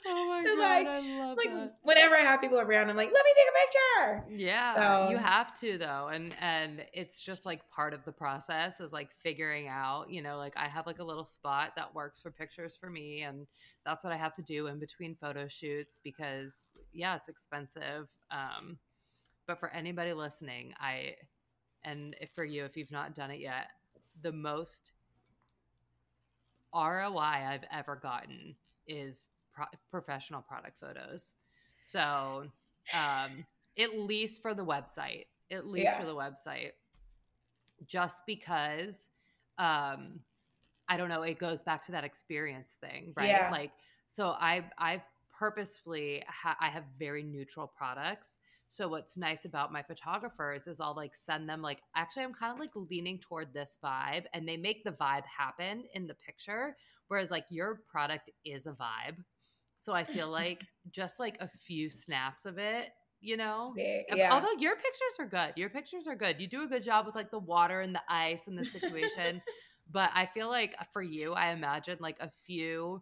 Oh my so god, like, I love like that. whenever I have people around, I'm like, let me take a picture. Yeah, so, you have to though, and and it's just like part of the process is like figuring out. You know, like I have like a little spot that works for pictures for me, and that's what I have to do in between photo shoots because yeah, it's expensive. Um, but for anybody listening, I and for you if you've not done it yet, the most ROI I've ever gotten is pro- professional product photos. So, um, at least for the website, at least yeah. for the website, just because, um, I don't know, it goes back to that experience thing, right? Yeah. Like, so I, I've purposefully, ha- I have very neutral products. So what's nice about my photographers is I'll like send them like actually I'm kind of like leaning toward this vibe and they make the vibe happen in the picture whereas like your product is a vibe so I feel like just like a few snaps of it, you know? Yeah. Although your pictures are good. Your pictures are good. You do a good job with like the water and the ice and the situation. but I feel like for you, I imagine like a few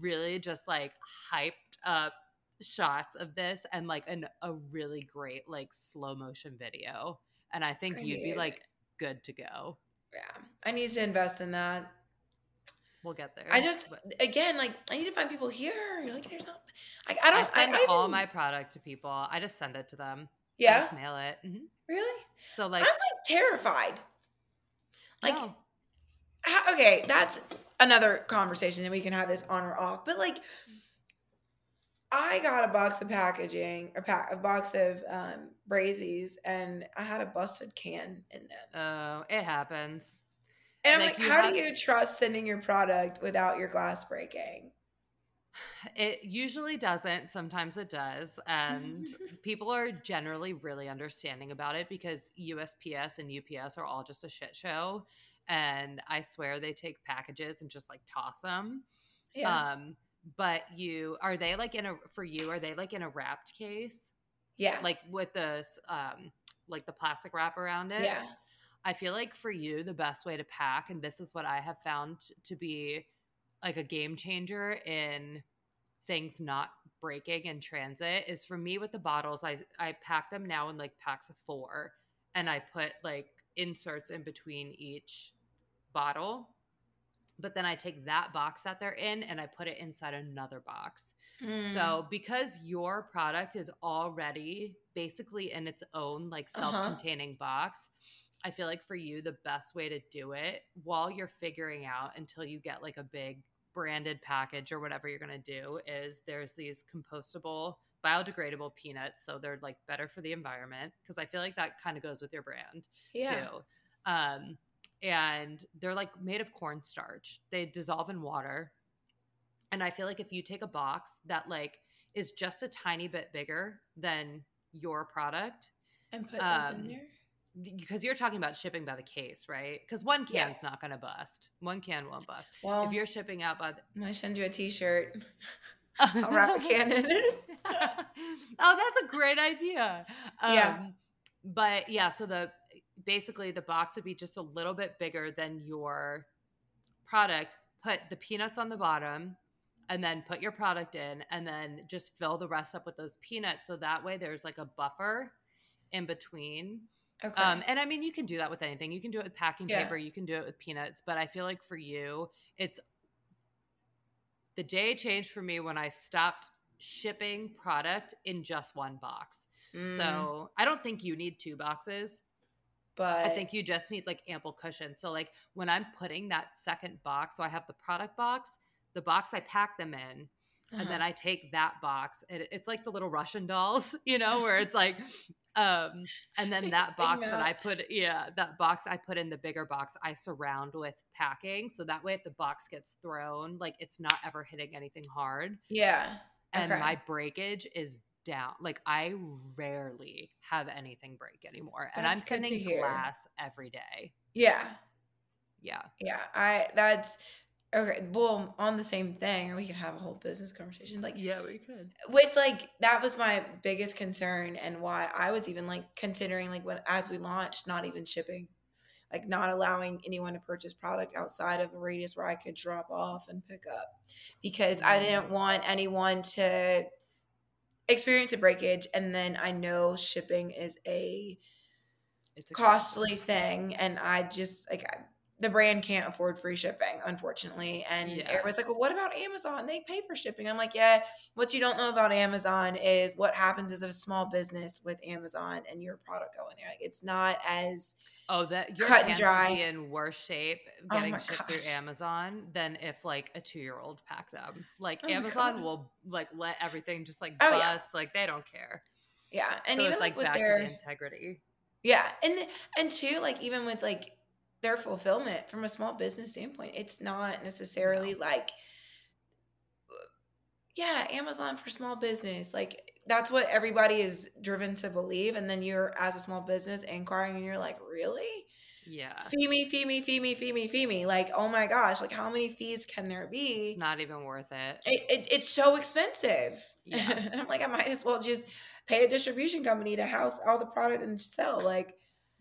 really just like hyped up shots of this and like an, a really great like slow motion video. And I think I you'd be like good to go. Yeah. I need to invest in that. We'll get there. I just but. again like I need to find people here. Like there's not. Like I don't. I send I, all my product to people. I just send it to them. Yeah. I just mail it. Mm-hmm. Really? So like I'm like terrified. Like, no. how, okay, that's another conversation, and we can have this on or off. But like, I got a box of packaging, a, pack, a box of um, Brazees, and I had a busted can in them. Oh, it happens. And I'm like, like how have, do you trust sending your product without your glass breaking? It usually doesn't. Sometimes it does. And people are generally really understanding about it because USPS and UPS are all just a shit show. And I swear they take packages and just like toss them. Yeah. Um, but you are they like in a for you, are they like in a wrapped case? Yeah. Like with the um like the plastic wrap around it? Yeah. I feel like for you, the best way to pack, and this is what I have found to be like a game changer in things not breaking in transit, is for me with the bottles, I, I pack them now in like packs of four and I put like inserts in between each bottle. But then I take that box that they're in and I put it inside another box. Mm. So because your product is already basically in its own like uh-huh. self-containing uh-huh. box, I feel like for you, the best way to do it while you're figuring out until you get like a big branded package or whatever you're going to do is there's these compostable biodegradable peanuts so they're like better for the environment because i feel like that kind of goes with your brand yeah. too um, and they're like made of cornstarch they dissolve in water and i feel like if you take a box that like is just a tiny bit bigger than your product and put um, this in there because you're talking about shipping by the case, right? Because one can's yeah. not going to bust. One can won't bust. Well, if you're shipping out by, the- I send you a T-shirt. I'll wrap a can in it. oh, that's a great idea. Um, yeah. But yeah, so the basically the box would be just a little bit bigger than your product. Put the peanuts on the bottom, and then put your product in, and then just fill the rest up with those peanuts. So that way, there's like a buffer in between Okay. Um, and I mean, you can do that with anything. You can do it with packing yeah. paper. You can do it with peanuts. But I feel like for you, it's the day changed for me when I stopped shipping product in just one box. Mm. So I don't think you need two boxes. But I think you just need like ample cushion. So like when I'm putting that second box, so I have the product box, the box I pack them in, uh-huh. and then uh-huh. I take that box. And it's like the little Russian dolls, you know, where it's like um and then that box that i put yeah that box i put in the bigger box i surround with packing so that way if the box gets thrown like it's not ever hitting anything hard yeah and okay. my breakage is down like i rarely have anything break anymore and i'm sending glass every day. Yeah. Yeah. Yeah i that's okay well on the same thing we could have a whole business conversation like yeah we could. with like that was my biggest concern and why i was even like considering like when as we launched not even shipping like not allowing anyone to purchase product outside of a radius where i could drop off and pick up because i didn't mm. want anyone to experience a breakage and then i know shipping is a it's a costly thing and i just like the brand can't afford free shipping, unfortunately. And yeah. everybody's like, well, what about Amazon? They pay for shipping. I'm like, yeah, what you don't know about Amazon is what happens as a small business with Amazon and your product going there. Like, it's not as Oh, that your cut hands dry. be in worse shape oh getting oh shipped gosh. through Amazon than if like a two year old packed them. Like oh Amazon will like let everything just like oh, bust. Yeah. Like they don't care. Yeah, and so even it's like, like back their, to the integrity. Yeah, and and two, like even with like their fulfillment from a small business standpoint. It's not necessarily no. like, yeah, Amazon for small business. Like that's what everybody is driven to believe. And then you're as a small business inquiring and you're like, really? Yeah. Fee me, fee me, fee me, fee me, fee me. Like, oh my gosh, like how many fees can there be? It's not even worth it. it, it it's so expensive. Yeah. I'm like, I might as well just pay a distribution company to house all the product and sell. Like,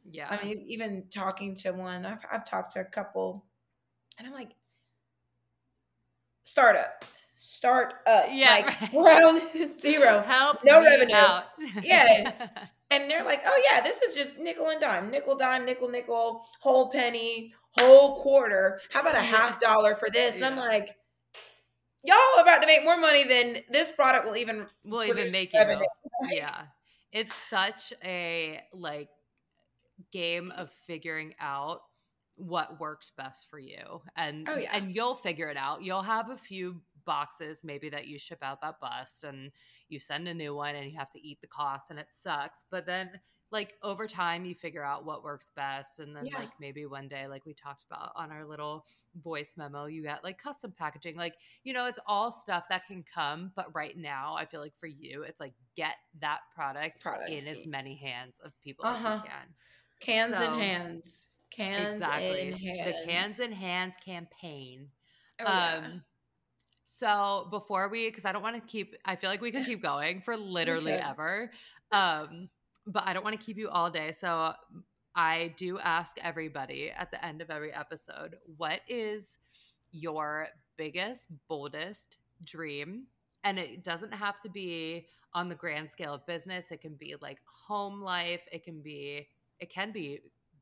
yeah. I mean, even talking to one, I've, I've talked to a couple, and I'm like, startup, start up. Yeah. Like right. ground zero. Help. No revenue. Out. yes. And they're like, oh, yeah, this is just nickel and dime, nickel, dime, nickel, nickel, whole penny, whole quarter. How about a half dollar for this? And I'm like, y'all about to make more money than this product will even will even make you. yeah. It's such a like game of figuring out what works best for you and oh, yeah. and you'll figure it out you'll have a few boxes maybe that you ship out that bust and you send a new one and you have to eat the cost and it sucks but then like over time you figure out what works best and then yeah. like maybe one day like we talked about on our little voice memo you get like custom packaging like you know it's all stuff that can come but right now i feel like for you it's like get that product, product. in as many hands of people uh-huh. as you can Cans so, in hands. Cans exactly. in hands. The cans in hands campaign. Oh, yeah. Um, so before we, because I don't want to keep, I feel like we could keep going for literally ever. Um, but I don't want to keep you all day. So I do ask everybody at the end of every episode, what is your biggest, boldest dream? And it doesn't have to be on the grand scale of business. It can be like home life. It can be it can be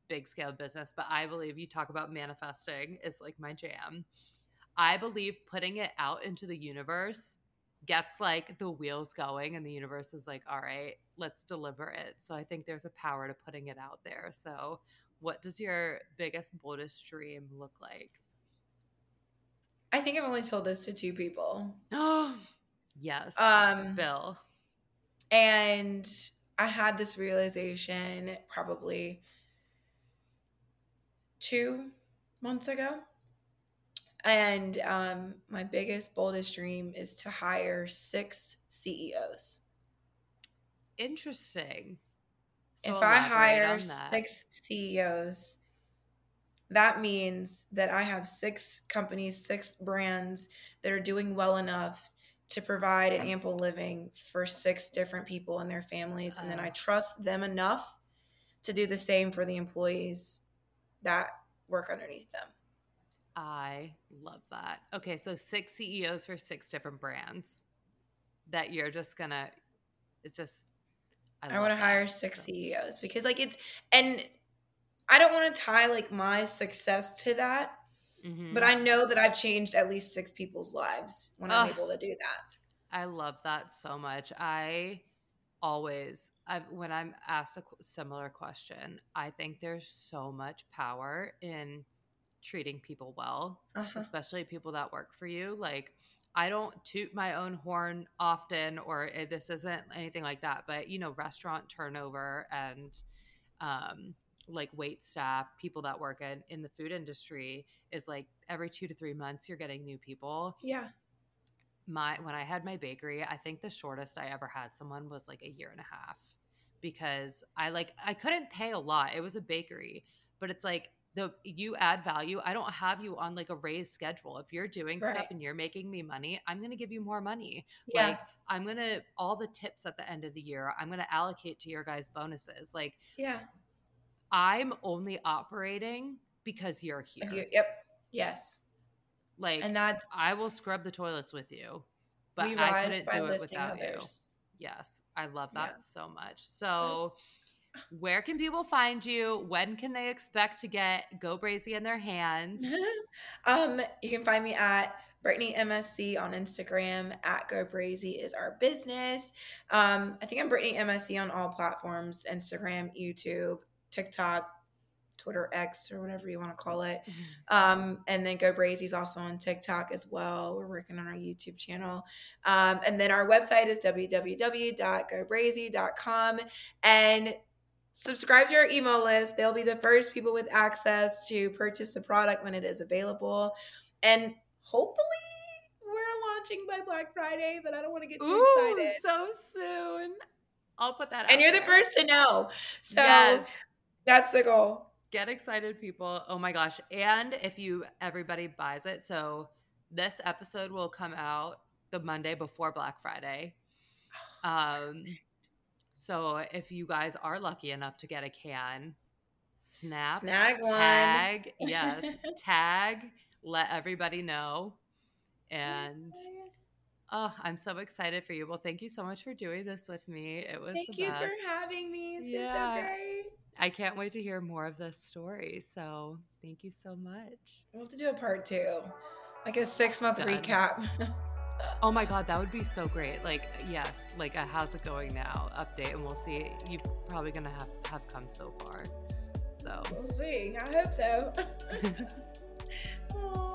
big scale business, but I believe you talk about manifesting is like my jam. I believe putting it out into the universe gets like the wheels going and the universe is like, all right, let's deliver it. So I think there's a power to putting it out there. So what does your biggest, boldest dream look like? I think I've only told this to two people. Oh, yes. Um, Bill. And I had this realization probably two months ago. And um, my biggest, boldest dream is to hire six CEOs. Interesting. So if I hire six CEOs, that means that I have six companies, six brands that are doing well enough to provide an ample living for six different people and their families. And then I trust them enough to do the same for the employees that work underneath them. I love that. Okay, so six CEOs for six different brands that you're just gonna, it's just, I, I want to hire six so. CEOs because, like, it's, and I don't want to tie like my success to that Mm-hmm. But I know that I've changed at least six people's lives when I'm able to do that. I love that so much. I always I've, when I'm asked a similar question, I think there's so much power in treating people well, uh-huh. especially people that work for you. Like I don't toot my own horn often, or eh, this isn't anything like that. But you know, restaurant turnover and um, like wait staff, people that work in in the food industry is like every two to three months you're getting new people. Yeah. My when I had my bakery, I think the shortest I ever had someone was like a year and a half because I like I couldn't pay a lot. It was a bakery, but it's like the you add value i don't have you on like a raised schedule. If you're doing right. stuff and you're making me money i'm going to give you more money. Yeah. like i'm going to all the tips at the end of the year i'm going to allocate to your guys bonuses. Like yeah. I'm only operating because you're here. you, yep. Yes. Like and that's i will scrub the toilets with you but i couldn't do it without others. you yes i love that yeah. so much. So that's- where can people find you? When can they expect to get Go Brazee in their hands? um, you can find me at Brittany MSC on Instagram. At Go Brazee is our business. Um, I think I'm Brittany MSC on all platforms: Instagram, YouTube, TikTok, Twitter X, or whatever you want to call it. Mm-hmm. Um, and then Go Brazee is also on TikTok as well. We're working on our YouTube channel. Um, and then our website is www.gobrazee.com. And subscribe to our email list. They'll be the first people with access to purchase the product when it is available. And hopefully we're launching by Black Friday, but I don't want to get too Ooh, excited. So soon. I'll put that And you're there. the first to know. So yes. that's the goal. Get excited, people. Oh my gosh. And if you everybody buys it, so this episode will come out the Monday before Black Friday. Um so if you guys are lucky enough to get a can, snap, snag tag, one. yes, tag, let everybody know. And oh, I'm so excited for you. Well, thank you so much for doing this with me. It was thank you best. for having me. It's yeah. been so great. I can't wait to hear more of this story. So thank you so much. We'll have to do a part two, like a six month recap. Oh my god, that would be so great. Like, yes, like a how's it going now update, and we'll see. You're probably gonna have have come so far. So we'll see. I hope so.